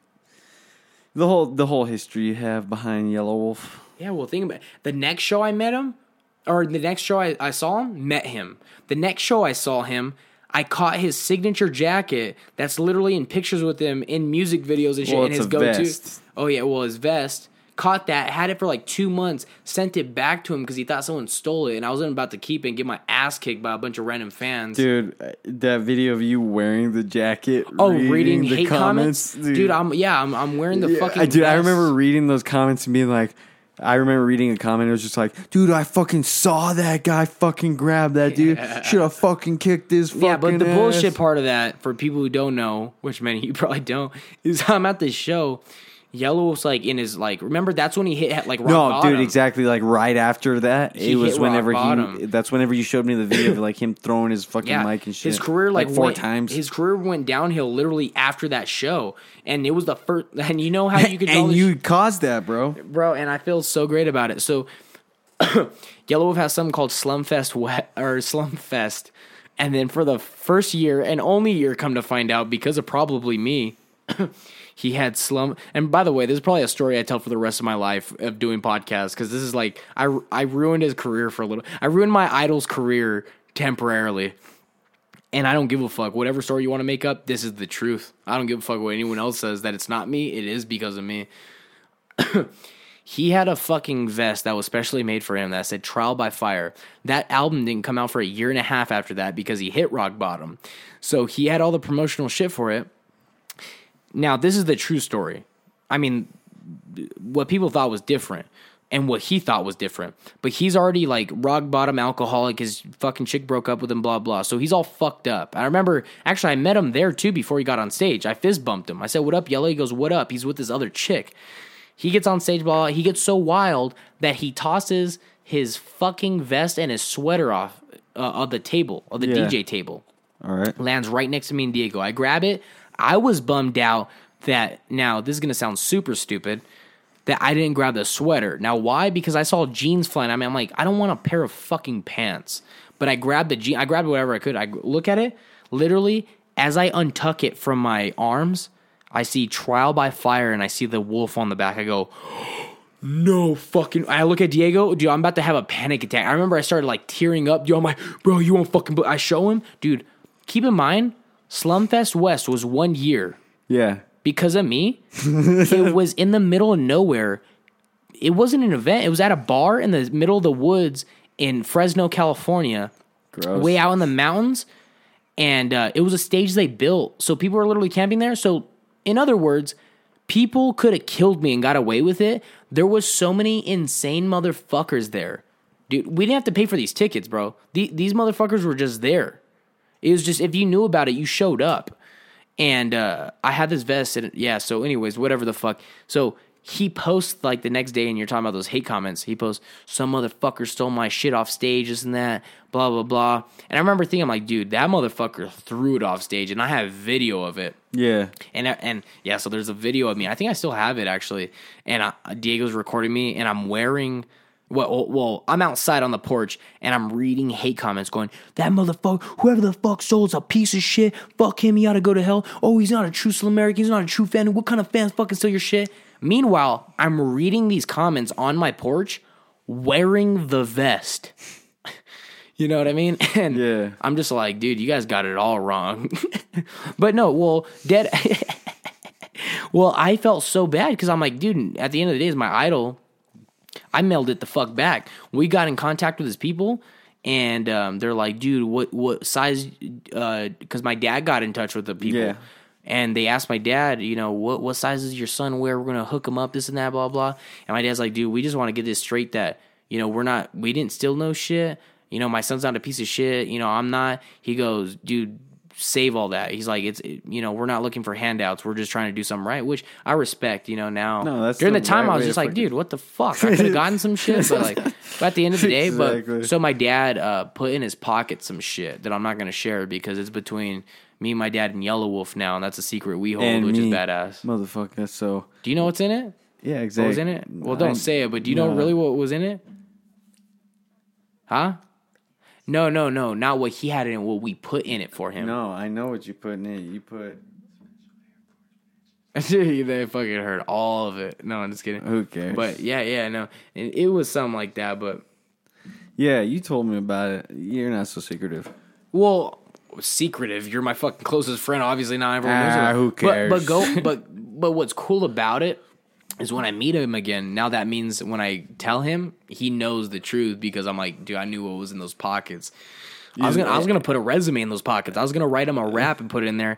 the whole the whole history you have behind Yelawolf. Yeah, well, think about it. the next show I met him, or the next show I, I saw him, met him. The next show I saw him, I caught his signature jacket that's literally in pictures with him in music videos and shit. Well, and his go to. vest. Oh yeah, well his vest. Caught that, had it for like two months, sent it back to him because he thought someone stole it, and I wasn't about to keep it and get my ass kicked by a bunch of random fans. Dude, uh, that video of you wearing the jacket. Oh, reading, hate comments, dude. dude. I'm yeah, I'm, I'm wearing the Yeah, fucking. I, dude, I remember reading those comments and being like, I remember reading a comment. It was just like, dude, I fucking saw that guy fucking grab that dude. Should have fucking kicked his fucking Yeah, but the ass. bullshit part of that, for people who don't know, which many of you probably don't, is I'm at this show. Yellow was like in his like. Remember that's when he hit like rock No, bottom. dude, exactly. Like right after that, He it was hit rock whenever he. bottom. That's whenever you showed me the video of like him throwing his fucking Yeah, mic and shit. his career like, four went- times. His career went downhill literally after that show, and it was the first. And you know how you could tell and you caused that, bro. bro, and I feel so great about it. So, Yelawolf has something called Slumfest Wet or Slumfest, and then for the first year and only year, come to find out, because of probably me, he had slum. And by the way, this is probably a story I tell for the rest of my life of doing podcasts because this is like I I ruined his career for a little. I ruined my idol's career temporarily. And I don't give a fuck. Whatever story you want to make up, this is the truth. I don't give a fuck what anyone else says that it's not me. It is because of me he had a fucking vest that was specially made for him that said trial by fire that album didn't come out for a year and a half after that because he hit rock bottom so he had all the promotional shit for it now this is the true story i mean what people thought was different and what he thought was different but he's already like rock bottom alcoholic his fucking chick broke up with him blah blah so he's all fucked up i remember actually i met him there too before he got on stage i fist bumped him i said what up yellow he goes what up he's with this other chick He gets on stage, blah, blah. He gets so wild that he tosses his fucking vest and his sweater off uh, of the table, of the Yeah. DJ table. All right. Lands right next to me and Diego. I grab it. I was bummed out that now this is gonna sound super stupid that I didn't grab the sweater. Now why? Because I saw jeans flying. I mean, I'm like, I don't want a pair of fucking pants. But I grabbed the jean. I grabbed whatever I could. I look at it. Literally, as I untuck it from my arms, I see trial by fire, and I see the wolf on the back. I go, no fucking. I look at Diego, dude. I'm about to have a panic attack. I remember I started like tearing up. Dude, I'm like, bro, you won't fucking. I show him, dude. Keep in mind, Slumfest West was one year Yeah. because of me. it was in the middle of nowhere. It wasn't an event. It was at a bar in the middle of the woods in Fresno, California, Gross. way out in the mountains. And uh, it was a stage they built, so people were literally camping there. So, in other words, people could have killed me and got away with it. There was so many insane motherfuckers there, dude. We didn't have to pay for these tickets, bro. The, these motherfuckers were just there. It was just if you knew about it, you showed up. And uh, I had this vest, and yeah. So, anyways, whatever the fuck. So he posts like the next day, and you're talking about those hate comments. He posts some motherfucker stole my shit off stage, this and that, blah blah blah. And I remember thinking, I'm like, dude, that motherfucker threw it off stage, and I have video of it. Yeah. And and yeah, so there's a video of me. I think I still have it actually. And I, Diego's recording me, and I'm wearing. Well, oh, well, I'm outside on the porch and I'm reading hate comments going, that motherfucker, whoever the fuck stole is a piece of shit. Fuck him, he ought to go to hell. Oh, he's not a true American. He's not a true fan. What kind of fans fucking steal your shit? Meanwhile, I'm reading these comments on my porch wearing the vest. You know what I mean? And Yeah. I'm just like, dude, you guys got it all wrong. but no, well, dead. well, I felt so bad because I'm like, dude, at the end of the day, is my idol. I mailed it the fuck back. We got in contact with his people, and um, they're like, dude, what what size? Because my dad got in touch with the people. Yeah. And they asked my dad, you know, what what size does your son wear? We're gonna hook him up, this and that, blah blah. And my dad's like, dude, we just want to get this straight that you know we're not, we didn't steal no shit. You know, my son's not a piece of shit. You know, I'm not. He goes, dude, save all that. He's like, it's you know, we're not looking for handouts. We're just trying to do something right, which I respect. You know, now No, that's during the, the time right I was just like, dude, what the fuck? I could have gotten some shit, but like, but at the end of the day, Exactly. but so my dad uh, put in his pocket some shit that I'm not gonna share because it's between me, my dad, and Yelawolf now, and that's a secret we hold, And which me. is badass. Motherfucker. So, Do you know what's in it? yeah, What exactly. was in it? Well, don't I- say it, but do you know really what was in it? Huh? No, no, no, not what he had in it. What we put in it for him. No, I know what you put in it. You put. they fucking heard all of it. No, I'm just kidding. Who cares? But yeah, yeah, no, it, it was something like that. But yeah, you told me about it. You're not so secretive. well, secretive. You're my fucking closest friend. Obviously, not everyone knows. Ah, it. who But, cares? but go. But but what's cool about it is when I meet him again. Now that means when I tell him, he knows the truth because I'm like, dude, I knew what was in those pockets. I was gonna I was gonna put a resume in those pockets. I was gonna write him a rap and put it in there.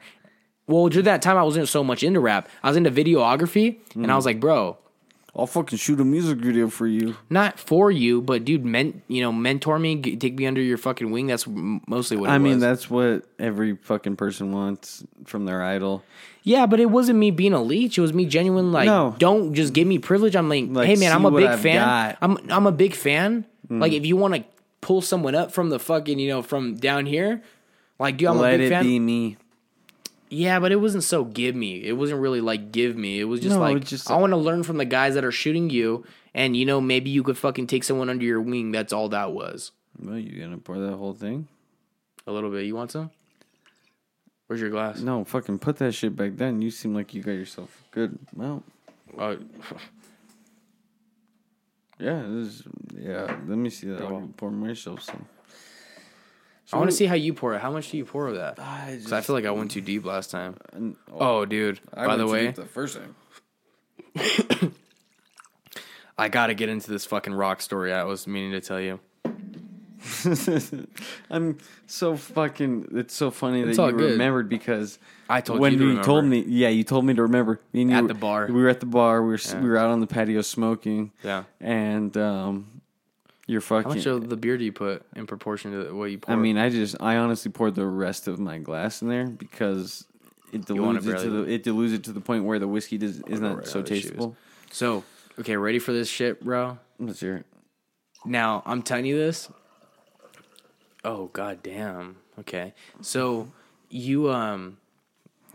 Well, during that time, I wasn't so much into rap. I was into videography, and Mm. I was like, bro, I'll fucking shoot a music video for you. not for you, but dude, men, you know, mentor me, g- take me under your fucking wing. That's mostly what it I mean, was. that's what every fucking person wants from their idol. yeah, but it wasn't me being a leech. It was me genuine. Like, No. don't just give me privilege. I'm like, Like, hey man, I'm a what big I've fan. got. I'm I'm a big fan. Mm. Like, if you want to pull someone up from the fucking, you know, from down here, like, dude, I'm a Let big it fan. be me. Yeah, but it wasn't so give me. It wasn't really like give me. It was just No, like it's just- I want to learn from the guys that are shooting you, and you know maybe you could fucking take someone under your wing. That's all that was. Well, you gonna pour that whole thing? A little bit. You want some? Where's your glass? No, fucking put that shit back then. You seem like you got yourself good. Well, Uh, yeah, this is, yeah. Let me see that. I'll pour myself some. I want to see how you pour it. How much do you pour of that? I, Because I feel like I went too deep last time. And- Oh, dude. I by the way, the first time. I got to get into this fucking rock story I was meaning to tell you. I'm so fucking. It's so funny It's that you good. remembered because I told when you to you told me, yeah, you told me to remember. Me and At were- the bar. We were at the bar. We were Yeah. we were out on the patio smoking. Yeah. and um, you're How much of the beer do you put in proportion to what you pour? I mean, I just, I honestly poured the rest of my glass in there because it dilutes it to the it dilutes it to the point where the whiskey does, is not right so out of the shoes. tasteable. So, okay, ready for this shit, bro? Let's hear it. Now, I'm telling you this. Oh god damn. Okay. So, you um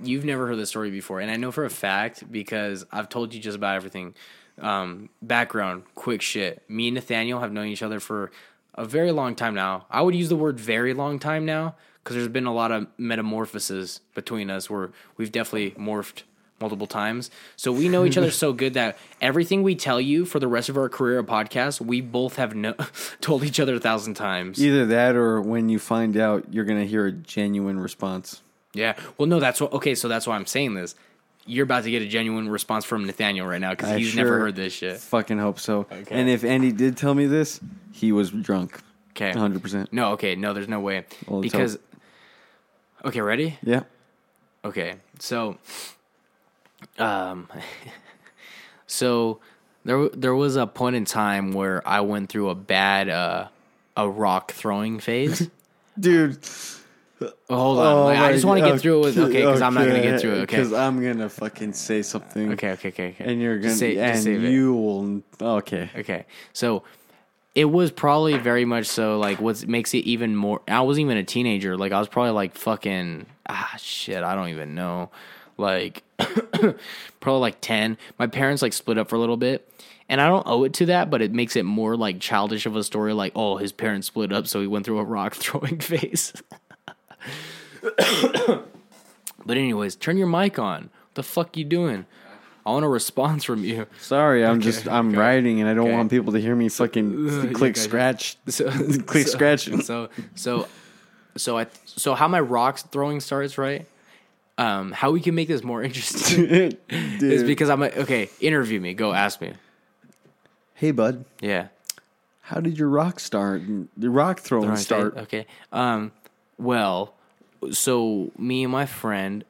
you've never heard this story before, and I know for a fact because I've told you just about everything. Um background, quick shit. Me and Nathaniel have known each other for a very long time now. I would use the word very long time now because there's been a lot of metamorphoses between us where we've definitely morphed multiple times. So we know each other so good that everything we tell you for the rest of our career of podcast, we both have no- told each other a thousand times. Either that or when you find out, you're gonna hear a genuine response. Yeah. Well, no, that's what. Okay, so that's why I'm saying this. You're about to get a genuine response from Nathaniel right now because he's never heard this shit. Fucking hope so. Okay. And if Andy did tell me this, he was drunk. Okay. 100%. No. Okay. No. There's no way Well, because. Okay. Ready? Yeah. Okay, so, um, so there there was a point in time where I went through a bad uh a rock throwing phase. Dude. Hold on, like, I just want to get through it with okay because I'm not gonna get through it. Okay, Because I'm gonna fucking say something. okay, okay, okay, okay. And you're gonna just say, and you will okay. Okay, so it was probably very much so like what makes it even more. I wasn't even a teenager. Like I was probably like fucking ah shit. I don't even know. Like probably like ten. My parents like split up for a little bit. And I don't owe it to that, but it makes it more like childish of a story. Like, oh, his parents split up, so he went through a rock throwing phase. but anyways, turn your mic on. What the fuck you doing? I want a response from you. Sorry, I'm just I'm okay. writing and I don't Okay. want people to hear me fucking you click guys- scratch. So, click so- scratch. So so so I so how my rocks throwing starts right. Um, how we can make this more interesting is because I'm a, okay. Interview me. Go ask me. hey bud, Yeah. how did your rock start? The rock throwing Right, start. Okay. Um. Well, so me and my friend.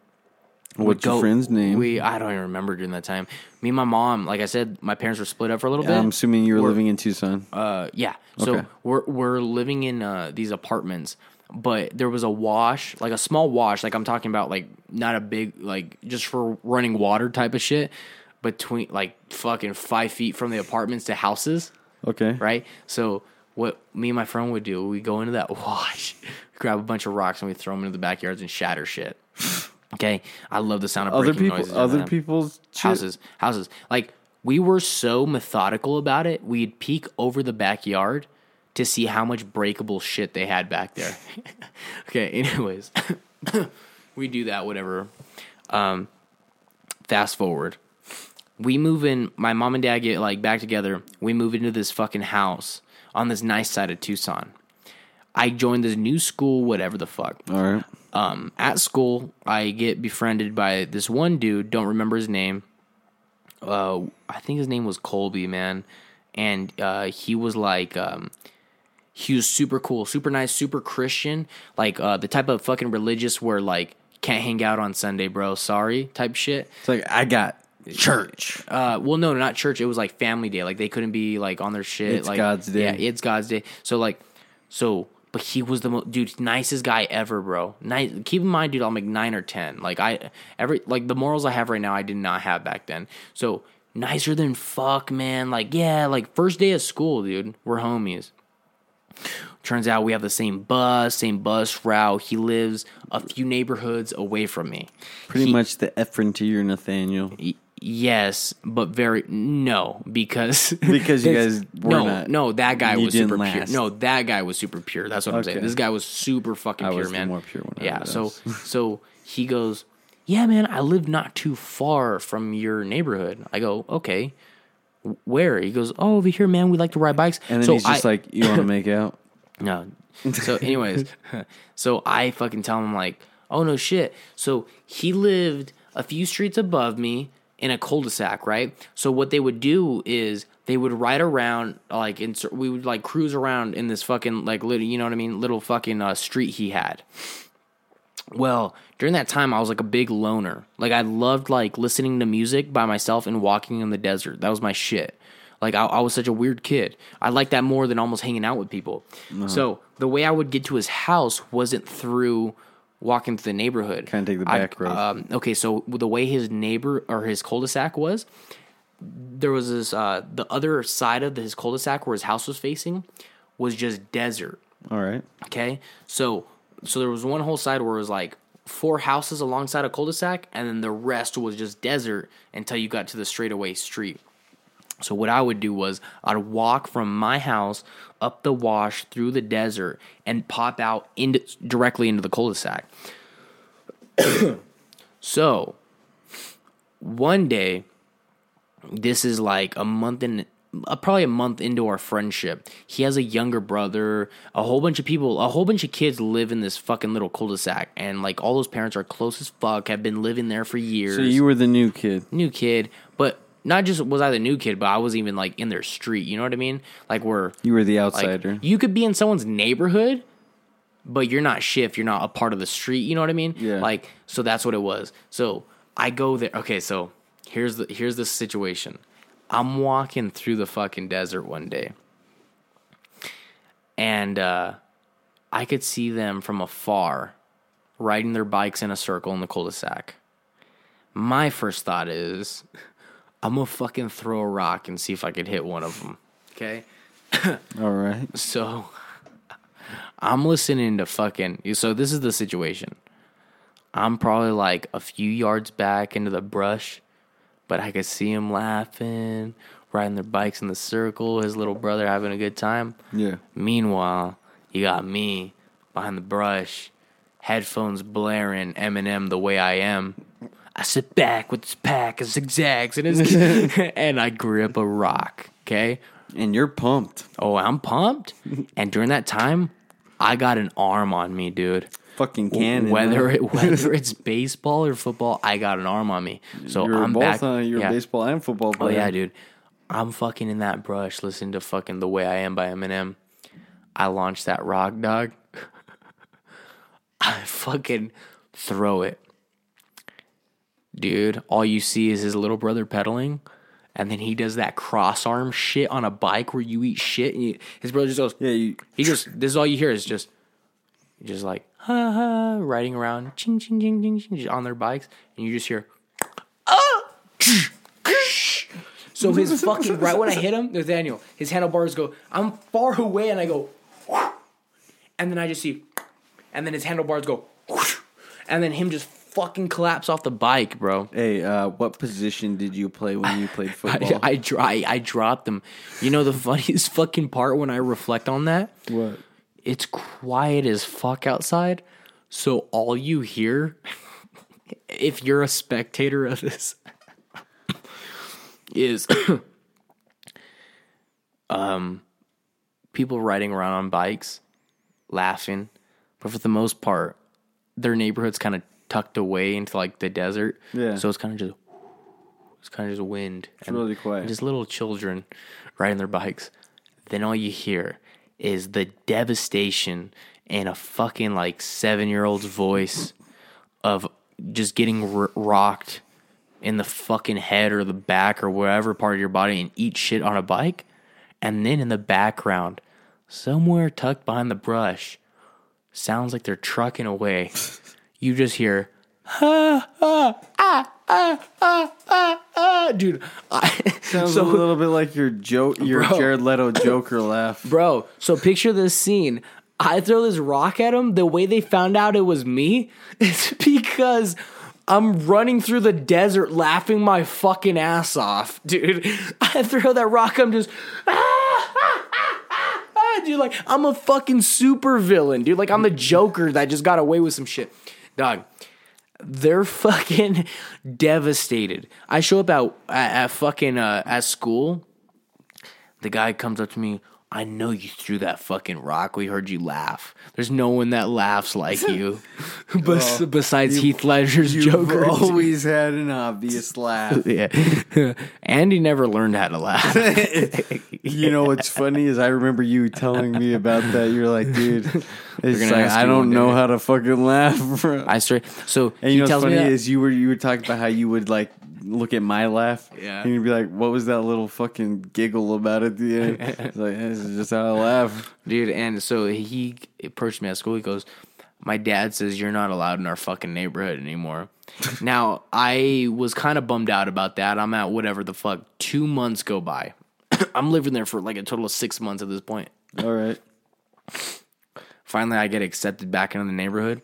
What's your friend's name? We I don't even remember during that time. Me and my mom, like I said, my parents were split up for a little bit. I'm assuming you were We're- living in Tucson. Uh, yeah. So Okay. we're we're living in uh, these apartments, but there was a wash, like a small wash, like I'm talking about, like not a big, like just for running water type of shit, between like fucking five feet from the apartments to houses, okay. right? So what me and my friend would do, we go into that wash, grab a bunch of rocks, and we throw them into the backyards and shatter shit. Okay, I love the sound of Other people other people's shit? houses houses. Like we were so methodical about it we'd peek over the backyard to see how much breakable shit they had back there. Okay anyways. We do that whatever. Um fast forward. We move in my mom and dad get like back together. We move into this fucking house on this nice side of tucson i joined this new school whatever the fuck All right. um, at school, I get befriended by this one dude. Don't remember his name. Uh, I think his name was Colby, man, and uh, he was like, um, he was super cool, super nice, super Christian, like uh, the type of fucking religious where like can't hang out on Sunday, bro. Sorry, type shit. It's like I got church. Uh, well, no, not church. It was like family day. Like they couldn't be like on their shit. It's like God's day. Yeah, it's God's day. So like, so but he was the most dude, nicest guy ever, bro. Nice. Keep in mind, dude, I'm like nine or ten. Like I every like the morals I have right now, I did not have back then. So nicer than fuck, man. Like yeah, like first day of school, dude. We're homies. Turns out we have the same bus, same bus route. He lives a few neighborhoods away from me. Pretty He- much the to your Nathaniel. Y- yes, but very no because Because you guys were no not- no that guy was super last. pure. No, that guy was super pure. That's what I'm saying. This guy was super fucking I pure, man. more pure one Yeah. So so he goes, yeah, man. I live not too far from your neighborhood. I go, okay. Where? He goes, oh, over here, man. We like to ride bikes. And then so he's just I- like, "You want to make out?" no. So, anyways, so I fucking tell him like, oh no shit. So he lived a few streets above me in a cul-de-sac, right? So what they would do is they would ride around like in, we would like cruise around in this fucking like little, you know what I mean, little fucking uh, street he had. Well, during that time, I was like a big loner. Like I loved like listening to music by myself and walking in the desert. That was my shit. Like I, I was such a weird kid. I liked that more than almost hanging out with people. So the way I would get to his house wasn't through walking through the neighborhood. Kinda take the I- back road. Um, okay, so the way his neighbor or his cul-de-sac was, there was this uh, the other side of his cul-de-sac where his house was facing was just desert. All right. Okay, so so there was one whole side where it was like four houses alongside a cul-de-sac, and then the rest was just desert until you got to the straightaway street. So what I would do was I'd walk from my house up the wash through the desert and pop out into directly into the cul-de-sac. so one day, this is like a month in, uh, probably a month into our friendship. He has a younger brother. A whole bunch of people, a whole bunch of kids live in this fucking little cul-de-sac, and like all those parents are close as fuck. Have been living there for years So you were the new kid. new kid, not just was I the new kid, but I was even like in their street. You know what I mean? Like we're You were the like outsider. you could be in someone's neighborhood, but you're not shift. You're not a part of the street. You know what I mean? Yeah. Like so that's what it was. So I go there. Okay, so here's the here's the situation. I'm walking through the fucking desert one day, and uh, I could see them from afar, riding their bikes in a circle in the cul-de-sac. My first thought is, I'm gonna fucking throw a rock and see if I could hit one of them. Okay. All right. So I'm listening to fucking. So this is the situation. I'm probably like a few yards back into the brush, but I could see him laughing, riding their bikes in the circle, his little brother having a good time. Yeah. Meanwhile, you got me behind the brush, headphones blaring, Eminem the way I am. I sit back with this pack of zigzags and, his, and I grip a rock. Okay. And you're pumped. Oh, I'm pumped. and during that time, I got an arm on me, dude. Fucking cannon. whether it, whether it's baseball or football, I got an arm on me. So you're I'm both back. on you're yeah. a baseball and football Oh player. yeah, dude. I'm fucking in that brush, listening to fucking "The Way I Am" by Eminem. I launch that rock, dog. I fucking throw it, dude. All you see is his little brother pedaling, and then he does that cross arm shit on a bike where you eat shit, and you, his brother just goes, Yeah, you he just this is all you hear is just just like ha ha riding around ching ching ching ching ching on their bikes and you just hear ah! so his fucking right when I hit him Nathaniel his handlebars go I'm far away and I go and then I just see and then his handlebars go and then him just fucking collapse off the bike bro Hey, uh, what position did you play when you played I, football? I, dry, I dropped them. You know the funniest fucking part when I reflect on that? what? it's quiet as fuck outside. So all you hear, if you're a spectator of this, is um people riding around on bikes, laughing. But for the most part, their neighborhood's kind of tucked away into like the desert. Yeah. So it's kind of just it's kind of just wind. It's really quiet. Just little children riding their bikes. Then all you hear is the devastation and a fucking like seven year old's voice of just getting r- rocked in the fucking head or the back or wherever part of your body and eat shit on a bike. And then in the background, somewhere tucked behind the brush, sounds like they're trucking away. you just hear, ah, ah, ah, ah, ah, ah, ah. dude. I, Sounds so- a little bit like your joke, your Bro. Jared Leto Joker laugh. Bro, so picture this scene. I throw this rock at him. The way they found out it was me is because I'm running through the desert laughing my fucking ass off, dude. I throw that rock, I'm just. "Ah, ah, ah, ah, ah," Dude, like, I'm a fucking super villain, dude. Like, I'm the Joker that just got away with some shit. Dog, they're fucking devastated. I show up at, at, at fucking, uh, at school the guy comes up to me. I know you threw that fucking rock. We heard you laugh. There's no one that laughs like you, Bes- besides Heath Ledger's You've Joker. always had an obvious laugh. yeah, Andy never learned how to laugh. You know what's funny is I remember you telling me about that. You're like, dude, it's like I don't know day. how to fucking laugh. bro. I straight. So and you know what's funny is you were you were talking about how you would like look at my laugh, Yeah. and you'd be like, "What was that little fucking giggle about at the end?" It's like this is just how I laugh. dude. And so he approached me at school. He goes, my dad says you're not allowed in our fucking neighborhood anymore. now, I was kind of bummed out about that. I'm at whatever the fuck. Two months go by. I'm living there for like a total of six months at this point. All right. Finally, I get accepted back into the neighborhood.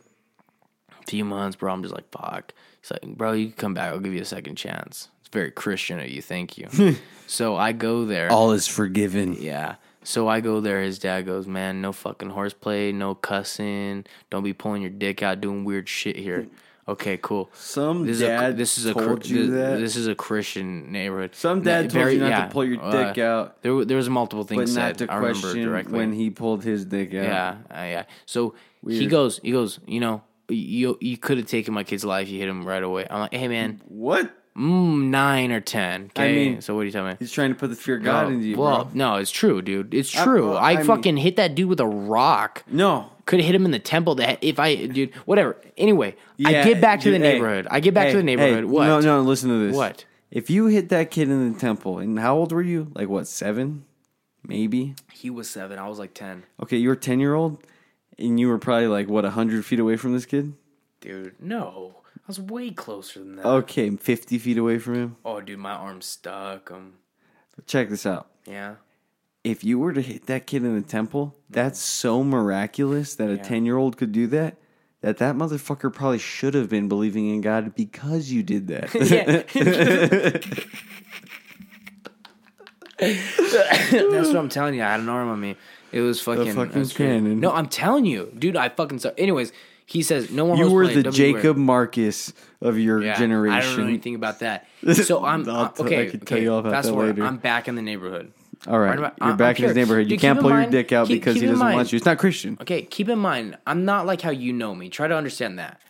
A few months, bro. I'm just like, fuck. Like, bro, you can come back. I'll give you a second chance. It's very Christian of you. Thank you. so I go there. All is forgiven. Yeah. So I go there. His dad goes, "Man, no fucking horseplay, no cussing. Don't be pulling your dick out, doing weird shit here." Okay, cool. Some This dad is a, this is a told you this, that. this is a Christian neighborhood. Some dad told you not yeah, to pull your uh, dick out, There, there was multiple things said. I remember directly. when he pulled his dick out. Yeah, uh, yeah. So he goes, he goes. You know, you you could have taken my kid's life. You hit him right away. I'm like, hey man, What? mm, nine or ten. Okay. I mean, so what are you tell me? He's trying to put the fear of God No, into you, well, bro. no, it's true, dude. It's I- true. well, I, I mean- fucking hit that dude with a rock. No. Could have hit him in the temple. That if I, dude, whatever. Anyway, I get back to the dude, hey, neighborhood. I get back hey, to the neighborhood. hey, what? No, no, listen to this. What? If you hit that kid in the temple, and how old were you? Like what, seven? Maybe? He was seven. I was like ten. Okay, you were 10 year old, and you were probably like, what, 100 feet away from this kid? Dude, no, I was way closer than that. Okay, 50 feet away from him. Oh, dude, my arm's stuck. Um, Check this out. yeah. If you were to hit that kid in the temple, that's so miraculous that a Yeah. 10 year old could do that. That that motherfucker probably should have been believing in God because you did that. yeah. That's what I'm telling you. I had an arm on me. It was fucking. fucking that's crazy. cannon. No, I'm telling you, dude. I fucking saw. Anyways, he says no one. you were the don't be weird. Jacob Marcus of your Yeah, generation. I don't know anything about that. So I'm I'll uh, t- I okay. can tell okay, you all about fast that forward. later. I'm back in the neighborhood. All right, Right about- you're I'm back in his neighborhood. You can't pull in your dick out keep- because keep he doesn't mind- want you. It's not Christian. Okay, keep in mind, I'm not like how you know me. Try to understand that.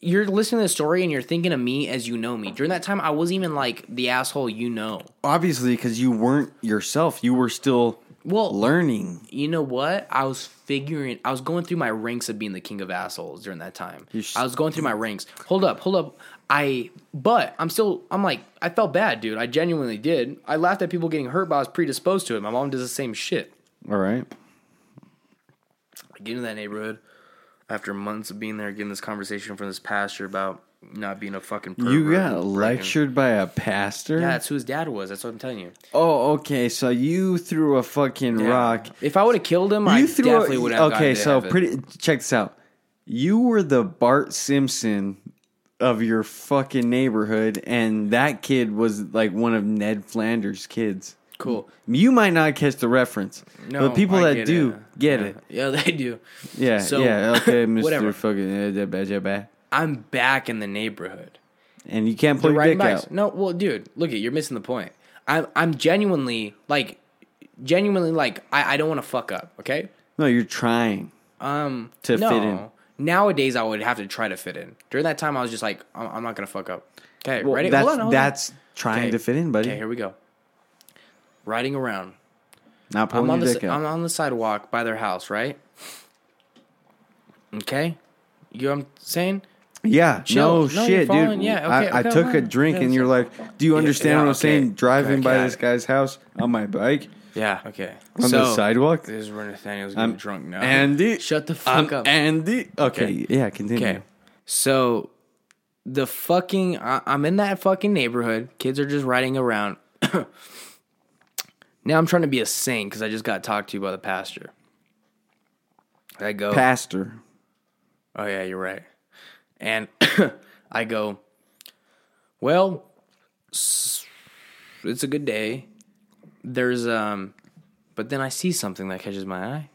You're listening to the story and you're thinking of me as you know me. During that time, I wasn't even like the asshole you know. Obviously, because you weren't yourself. You were still Well, learning. you know what? I was figuring. I was going through my ranks of being the king of assholes during that time. Sh- I was going through my ranks. Hold up, hold up. I, but I'm still. I'm like, I felt bad, dude. I genuinely did. I laughed at people getting hurt, but I was predisposed to it. My mom does the same shit. All right. I get into that neighborhood after months of being there, getting this conversation from this pastor about not being a fucking. Pervert You got lectured by a pastor? Yeah, that's who his dad was. That's what I'm telling you. Oh, okay. So you threw a fucking Yeah. rock. If I would have killed him, I threw definitely a, would have. Okay, so pretty check this out. You were the Bart Simpson of your fucking neighborhood, and that kid was like one of Ned Flanders' kids. cool. You might not catch the reference, No, but people I that get do it. get yeah. it. Yeah, they do. Yeah, So, yeah. Okay, Mister fucking uh. I'm back in the neighborhood. and you can't pull They're your dick bikes. out. No, well, dude, look at you're missing the point. I'm I'm genuinely like, genuinely like I, I don't want to fuck up. Okay. No, you're trying. Um, To no. fit in. Nowadays, I would have to try to fit in. During that time, I was just like, I'm, I'm not gonna fuck up. Okay, Well, ready? That's hold on, hold on. that's trying Okay. to fit in, buddy. Okay, here we go. Riding around. Not I'm pulling on your the dick I'm on the sidewalk by their house, right? Okay, you know what I'm saying? Yeah, Chill. no, No, shit, dude. yeah, okay, I, I okay, took a drink, Okay, and you're like, "Do you understand yeah, what I'm okay. saying?" Driving Okay, by this guy's house on my bike Yeah. Okay. on so, the sidewalk. This is where Nathaniel's getting I'm drunk now. Andy, shut the I'm fuck up. Andy. Okay, Okay. yeah, continue. Okay. So the fucking I, I'm in that fucking neighborhood. Kids are just riding around. now I'm trying to be a saint because I just got talked to by the pastor. I go. Pastor. Oh yeah, you're right. And I go, well, it's a good day. There's um, but then I see something that catches my eye.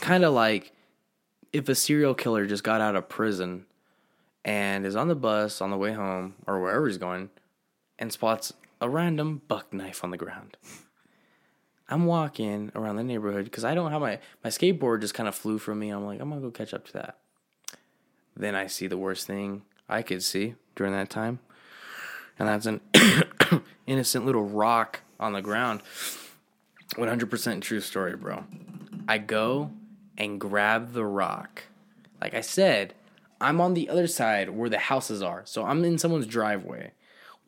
Kind of like if a serial killer just got out of prison and is on the bus on the way home or wherever he's going and spots a random buck knife on the ground. I'm walking around the neighborhood because I don't have my my skateboard just kind of flew from me. I'm like, I'm gonna go catch up to that. Then I see the worst thing I could see during that time, and that's an innocent little rock on the ground. 100% true story, bro. I go and grab the rock. Like I said, I'm on the other side where the houses are. So I'm in someone's driveway,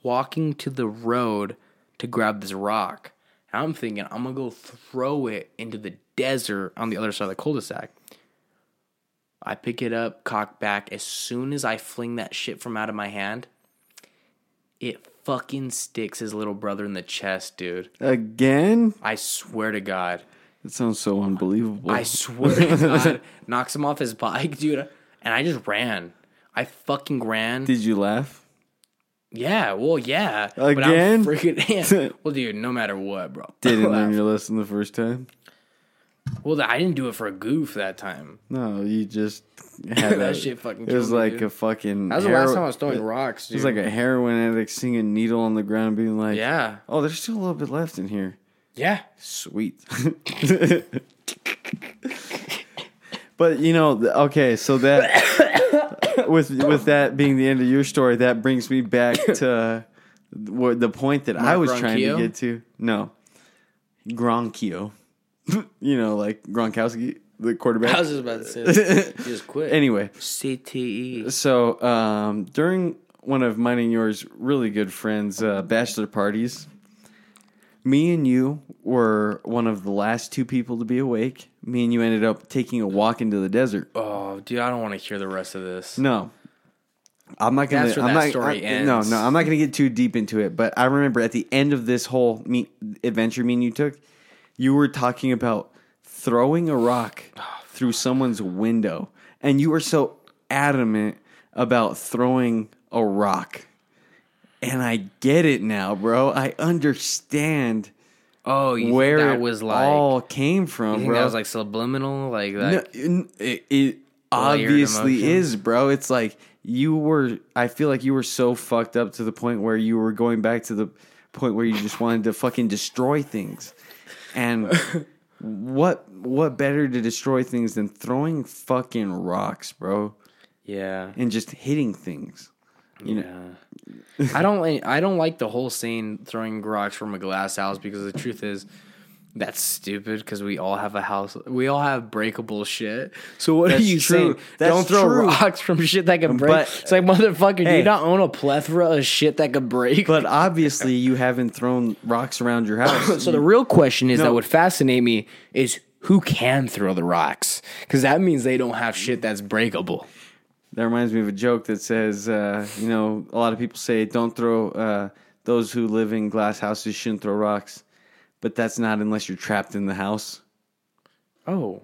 walking to the road to grab this rock. And I'm thinking I'm gonna go throw it into the desert on the other side of the cul-de-sac. I pick it up, cock back. As soon as I fling that shit from out of my hand, it fucking sticks his little brother in the chest, dude. Again? I swear to God. That sounds so unbelievable. I swear to God. Knocks him off his bike, dude. And I just ran. I fucking ran. Did you laugh? Yeah, well, yeah. Again? But I'm freaking. Well, dude, no matter what, bro. Didn't learn your lesson the first time? Well, I didn't do it for a goof that time. No, you just had That a- shit fucking It was me, like dude. a fucking. That was the hero- last time I was throwing rocks, It was like a heroin addict seeing a needle on the ground, being like, yeah, "Oh, there's still a little bit left in here." yeah. Sweet. but you know, okay, so that with with that being the end of your story, that brings me back to what the point that I was trying to get to. No, Gronkio. you know, like Gronkowski, the quarterback. I was just about to say that. just quit. anyway, CTE. so um, during one of mine and yours really good friends' uh, bachelor parties, me and you were one of the last two people to be awake. Me and you ended up taking a walk into the desert. Oh, dude, I don't want to hear the rest of this. No. I'm not gonna. That's where I'm that not, story I- No, ends. no, I'm not gonna get too deep into it. But I remember at the end of this whole me, adventure me and you took, you were talking about throwing a rock through someone's window, and you were so adamant about throwing a rock. And I get it now, bro. I understand Oh, you where that it was like? all came from, bro. that was like subliminal? Like that? n- it, it obviously emotion. is, bro. It's like you were. I feel like you were so fucked up to the point where you were going back to the point where you just wanted to fucking destroy things. And what what better to destroy things than throwing fucking rocks, bro, yeah. and just hitting things? You know, Yeah. I don't like I don't like the whole saying throwing rocks from a glass house because the truth is that's stupid because we all have a house. We all have breakable shit. So what That's are you true. saying? That's don't throw true. rocks from shit that can break. But- it's like motherfucker, do you not own a plethora of shit that could break? but obviously you haven't thrown rocks around your house. so the real question is No. that would fascinate me is who can throw the rocks? Because that means they don't have shit that's breakable. That reminds me of a joke that says, uh, you know, a lot of people say don't throw uh, those who live in glass houses shouldn't throw rocks, but that's not unless you're trapped in the house, Oh,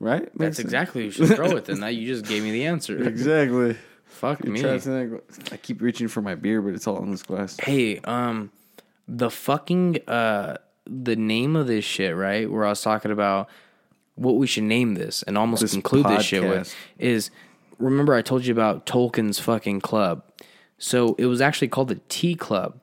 right? that's Makes sense. exactly who you should throw it. Then that you just gave me the answer. exactly. Fuck You're me. trapped in that gla- I keep reaching for my beer, but it's all in this glass. Hey, um, the fucking uh, the name of this shit, right? Where I was talking about what we should name this and almost This conclude this shit with is remember I told you about Tolkien's fucking club. So it was actually called the T Club,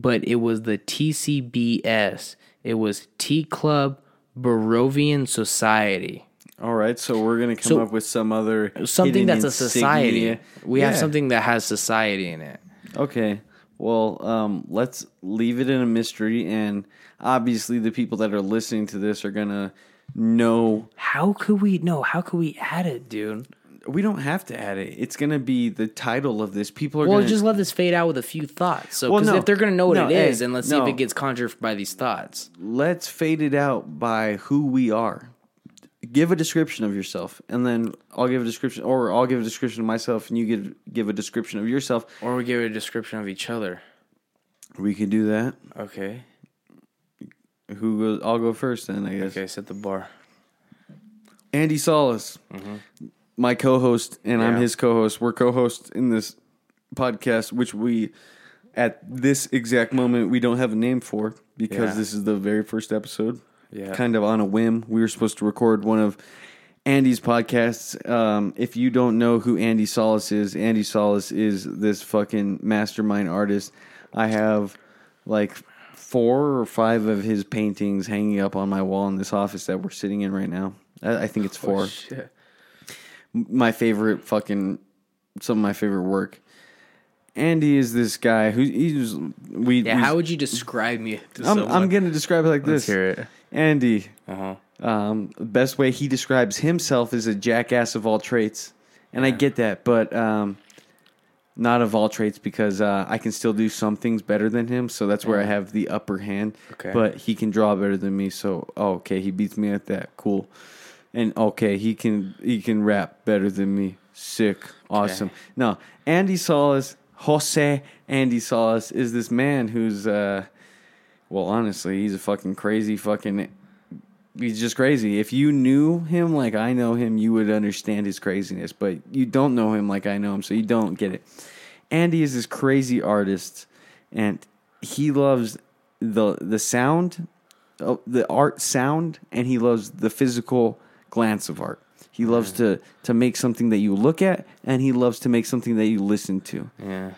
but it was the TCBS. It was T Club Barrovian Society. All right, so we're gonna come So- up with some other Something that's a society. insignia. We have something that has society in it. Okay. Well, um, let's leave it in a mystery, and obviously, the people that are listening to this are gonna know How could we know? how could we add it, dude? We don't have to add it. It's gonna be the title of this. People are Well, gonna just let this fade out with a few thoughts. So, Well, because no. if they're going to know what No, it is, hey, then let's see if it gets conjured by these thoughts. let's fade it out by who we are. Give a description of yourself, and then I'll give a description, or I'll give a description of myself, and you give give a description of yourself. Or we give a description of each other. We could do that. Okay. Who goes? I'll go first then. I guess. Okay, set the bar. Andy Solis, mm-hmm. My co-host, and I'm Mm-hmm. His co-host. We're co-hosts in this podcast, which we, at this exact moment, we don't have a name for because Yeah. this is the very first episode. Yeah. kind of on a whim. We were supposed to record one of Andy's podcasts. Um, if you don't know who Andy Solis is, Andy Solis is this fucking mastermind artist. I have like four or five of his paintings hanging up on my wall in this office that we're sitting in right now. I, I think it's four Oh, shit. My favorite fucking some of my favorite work. Andy is this guy who he's we. Yeah, how would you describe me to I'm, someone? I'm gonna describe it like Let's this. hear it. Andy, Uh-huh. um, the best way he describes himself is a jackass of all traits, and I get that, but um, not of all traits because uh, I can still do some things better than him. So that's where I have the upper hand. Okay. But he can draw better than me. So oh, okay, he beats me at that. Cool. And okay, he can he can rap better than me. Sick, awesome. No, Andy Salas, Jose Andy Salas is this man who's uh, well, honestly, he's a fucking crazy fucking. He's just crazy. If you knew him like I know him, you would understand his craziness. But you don't know him like I know him, so you don't get it. Andy is this crazy artist, and he loves the the sound, uh, the art sound, and he loves the physical glance of art. He loves to to make something that you look at, and he loves to make something that you listen to, Yeah.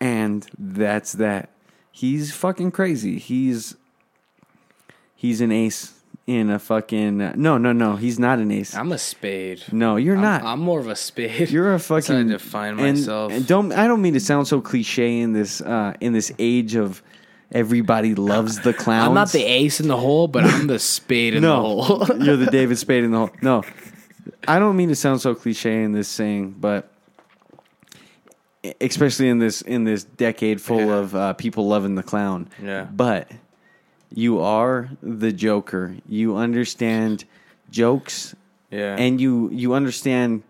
and that's that. He's fucking crazy. He's he's an ace in a fucking no no no. He's not an ace. I'm a spade. No, you're I'm, not. I'm more of a spade. You're a That's how I fucking define and- myself. And, don't I don't mean to sound so cliche in this uh, in this age of everybody loves the clowns. I'm not the ace in the hole, but I'm the spade in the no, hole. you're the David Spade in the hole. No, I don't mean to sound so cliche in this saying, but especially in this in this decade full Yeah. of uh, people loving the clown. Yeah. but you are the Joker. You understand jokes yeah. and you you understand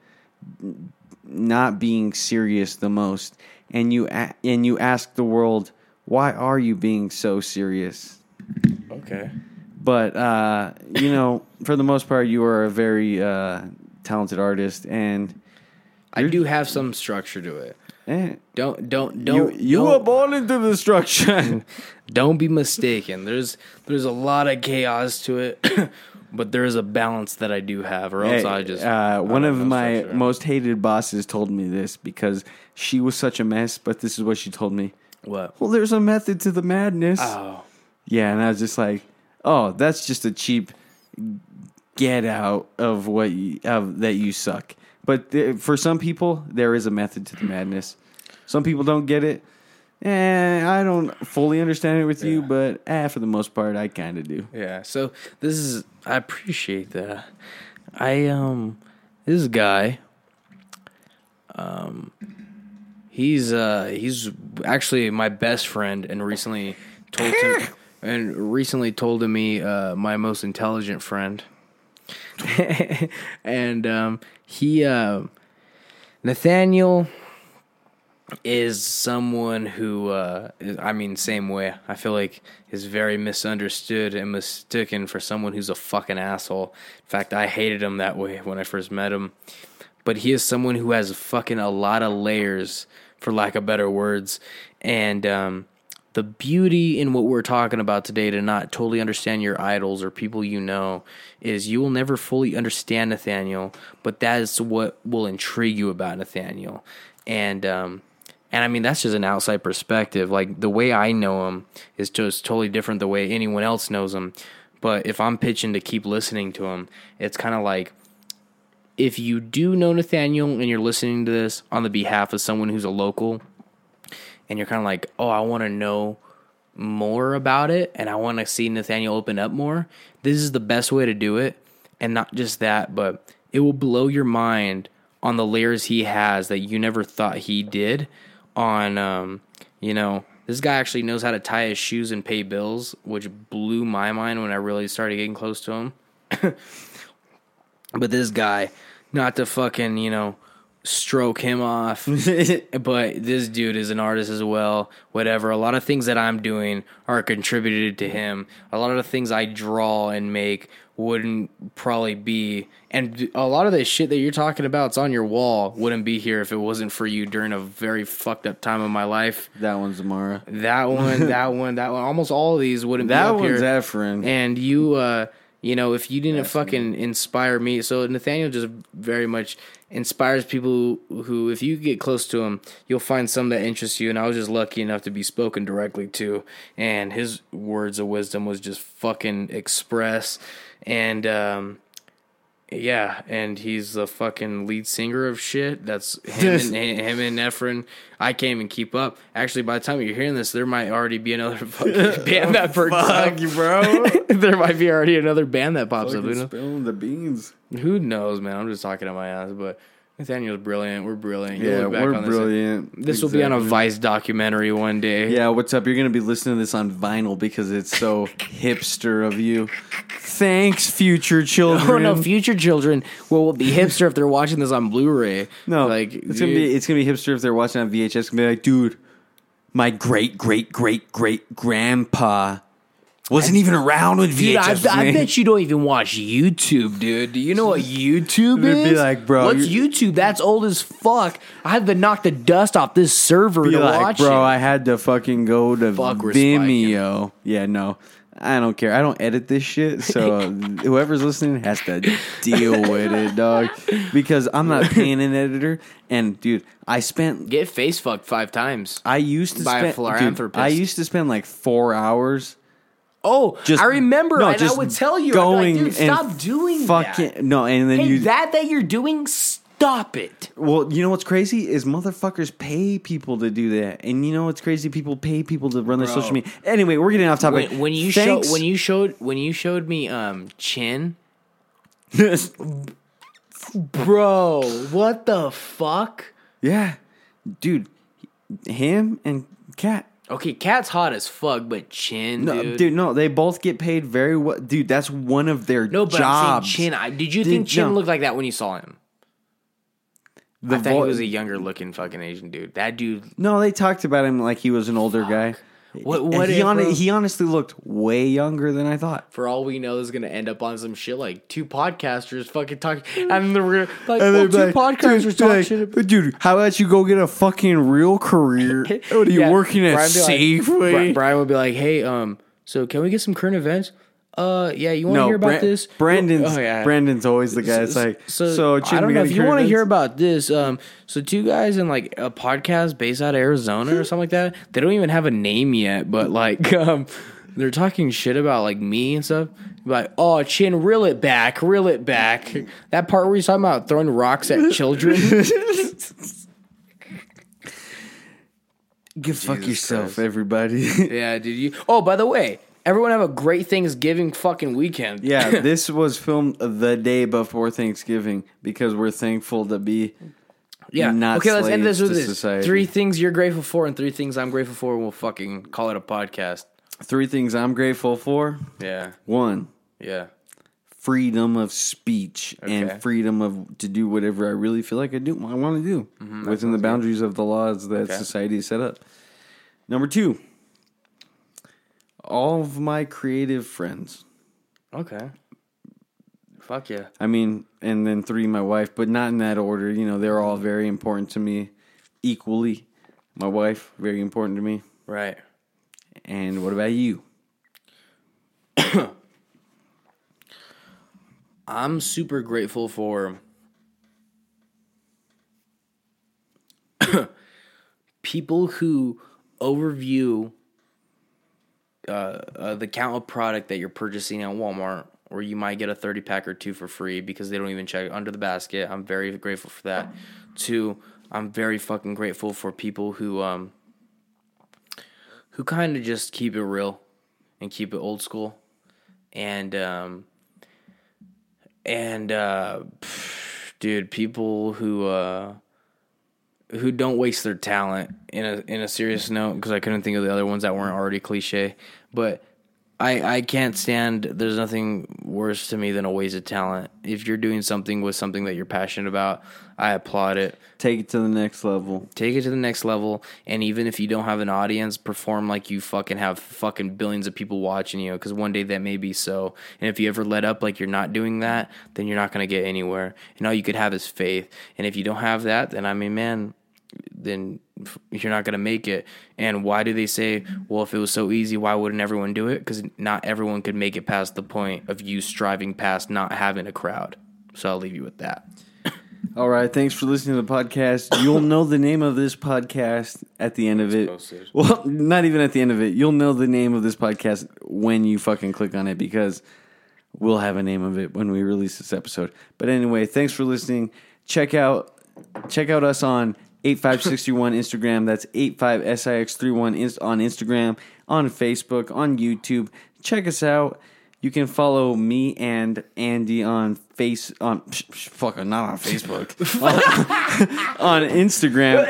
not being serious the most and you a- and you ask the world why are you being so serious okay. but uh you know for the most part you are a very uh talented artist and I do have some structure to it. eh, Don't don't you don't you don't, were born into the structure don't be mistaken. There's there's a lot of chaos to it, but there is a balance that I do have, or else Hey, I just uh, one of my structure. most hated bosses told me this because she was such a mess but this is what she told me what well there's a method to the madness oh Yeah, and I was just like, oh, that's just a cheap get out of what you, of that you suck. But th- for some people, there is a method to the madness. Some people don't get it. Eh, I don't fully understand it with you, but eh, for the most part, I kind of do. Yeah, so this is I appreciate that. I um this guy um he's uh he's actually my best friend and recently told him and recently told to me uh my most intelligent friend. and um he uh Nathaniel is someone who uh is, I mean same way. I feel like is very misunderstood and mistaken for someone who's a fucking asshole. In fact, I hated him that way when I first met him. But he is someone who has fucking a lot of layers for lack of better words and um the beauty in what we're talking about today to not totally understand your idols or people you know is you will never fully understand Nathaniel, but that is what will intrigue you about Nathaniel. And um and I mean that's just an outside perspective. Like the way I know him is just totally different the way anyone else knows him. But if I'm pitching to keep listening to him, it's kind of like if you do know Nathaniel and you're listening to this on the behalf of someone who's a local, and you're kind of like, oh, I want to know more about it and I want to see Nathaniel open up more, this is the best way to do it. And not just that, but it will blow your mind on the layers he has that you never thought he did. On, um, you know, this guy actually knows how to tie his shoes and pay bills, which blew my mind when I really started getting close to him. but this guy, not to fucking, you know, stroke him off, but this dude is an artist as well. Whatever. A lot of things that I'm doing are contributed to him. A lot of the things I draw and make wouldn't probably be, and a lot of the shit that you're talking about, it's on your wall, wouldn't be here if it wasn't for you during a very fucked up time of my life. That one's Amara. That one, that one, that one. Almost all of these wouldn't be That up one's here. Efren. And you, uh, you know, if you didn't fucking inspire me, so Nathaniel just very much inspires people who, who, if you get close to him, you'll find some that interest you. And I was just lucky enough to be spoken directly to, and his words of wisdom was just fucking express. And um, yeah, and he's the fucking lead singer of shit. That's him and him and Efren. I can't even keep up. Actually, by the time you're hearing this, there might already be another fucking band that burns up. you, bro. there might be already another band that pops up. Who knows? Spilling the beans. Who knows, man? I'm just talking out my ass, but Nathaniel's brilliant. We're brilliant. You'll Yeah, back we're on this- brilliant. This, will be on a Vice documentary one day. Yeah, what's up? You're gonna be listening to this on vinyl because it's so hipster of you. Thanks, future children. Oh no, future children will be hipster if they're watching this on Blu-ray. No, like it's gonna be it's gonna be hipster if they're watching on VHS. It's gonna be like, dude, my great great great great grandpa wasn't even around when VHS Dude, I, was I made. bet you don't even watch YouTube, dude. Do you know what YouTube They'd be is? like, bro, what's YouTube? That's old as fuck. I had to knock the dust off this server Be to like, watch bro, it. I had to fucking go to Fuck, Vimeo. Yeah, no. I don't care. I don't edit this shit, so uh, whoever's listening has to deal with it, dog. Because I'm not paying an editor. And dude, I spent Get face fucked five times. I used to By a spend dude. I used to spend like four hours Oh, just I remember, no, and I would tell you, going I'd be like, stop doing fucking that. no, and then Hey, you that that you're doing, stop it. Well, you know what's crazy is motherfuckers pay people to do that, and you know what's crazy? People pay people to run their Bro. social media. Anyway, we're getting off topic. When, when you Thanks. show when you showed when you showed me um chin, bro, what the fuck? yeah, dude, him and Cat. Okay, cat's hot as fuck, but chin, No, dude. dude. no, they both get paid very well, dude. That's one of their no, but jobs. I'm saying chin. I, did you Dude, think chin no. looked like that when you saw him? The I thought he was a younger looking fucking Asian dude. That dude. no, they talked about him like he was an older guy. What- what he, if, hon- he honestly looked way younger than I thought. For all we know, this is gonna end up on some shit like two podcasters fucking talking, and they're gonna like, And well, two like, podcasters dude, talking like, shit. "But dude, how about you go get a fucking real career? What are you Yeah, working at Brian be like- Brian would be like, "Hey, um, so can we get some current events? Uh, yeah, you want to no, hear about Bra- this? Brandon's Oh, yeah. Brandon's always the guy. It's like so. I Chin, don't know if you want to hear about this. Um, so two guys in like a podcast based out of Arizona or something like that. They don't even have a name yet, but like, um, they're talking shit about like me and stuff. Like, oh, Chin, reel it back, reel it back. That part where he's talking about throwing rocks at children. Give fuck yourself, Christ. everybody. yeah, did you? Oh, by the way, everyone have a great Thanksgiving fucking weekend. yeah, this was filmed the day before Thanksgiving because we're thankful to be. Yeah. not okay, let's end this with this. society. Three things you're grateful for and three things I'm grateful for. and We'll fucking call it a podcast. Three things I'm grateful for. Yeah. One, Yeah. freedom of speech Okay. and freedom of to do whatever I really feel like I do. I want to do mm-hmm, within the boundaries of the laws that Okay. society has set up. Number two, all of my creative friends. Okay. Fuck yeah. I mean, and then three, my wife, but not in that order. You know, they're all very important to me equally. My wife, very important to me. Right. And what about you? I'm super grateful for people who overview uh, uh, the count of product that you're purchasing at Walmart, or you might get a 30 pack or two for free because they don't even check under the basket. I'm very grateful for that. Two, I'm very fucking grateful for people who um who kind of just keep it real and keep it old school, and um and uh dude people who uh who don't waste their talent in a in a serious note because I couldn't think of the other ones that weren't already cliche. But I I can't stand there's nothing worse to me than a wasted talent. If you're doing something with something that you're passionate about I applaud it. Take it to the next level. take it to the next level and even if you don't have an audience perform like you fucking have fucking billions of people watching you because one day that may be so. And if you ever let up like you're not doing that then you're not going to get anywhere. And all you could have is faith. And if you don't have that then i mean man then you're not going to make it and why do they say well if it was so easy why wouldn't everyone do it because not everyone could make it past the point of you striving past not having a crowd so i'll leave you with that All right, thanks for listening to the podcast. You'll know the name of this podcast at the end of it. Well, not even at the end of it. You'll know the name of this podcast when you fucking click on it because we'll have a name of it when we release this episode. But anyway, thanks for listening. Check out check out us on 8561 Instagram. That's 85SIX31 is- on Instagram, on Facebook, on YouTube. Check us out. You can follow me and Andy on face on fuck not on Facebook on, on Instagram.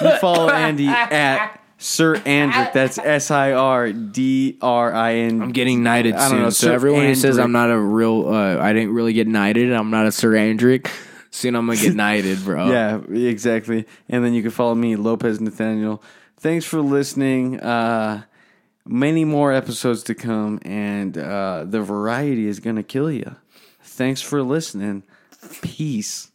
You follow Andy at Sir Andrick. That's S I R D R I N. I'm getting knighted I don't soon. know, so Sir everyone who says Andrick. I'm not a real, uh, I didn't really get knighted. I'm not a Sir Andrick. Soon I'm gonna get knighted, bro. Yeah, exactly. And then you can follow me, Lopez Nathaniel. Thanks for listening. Uh, many more episodes to come, and uh, the variety is to kill you. Thanks for listening. Peace.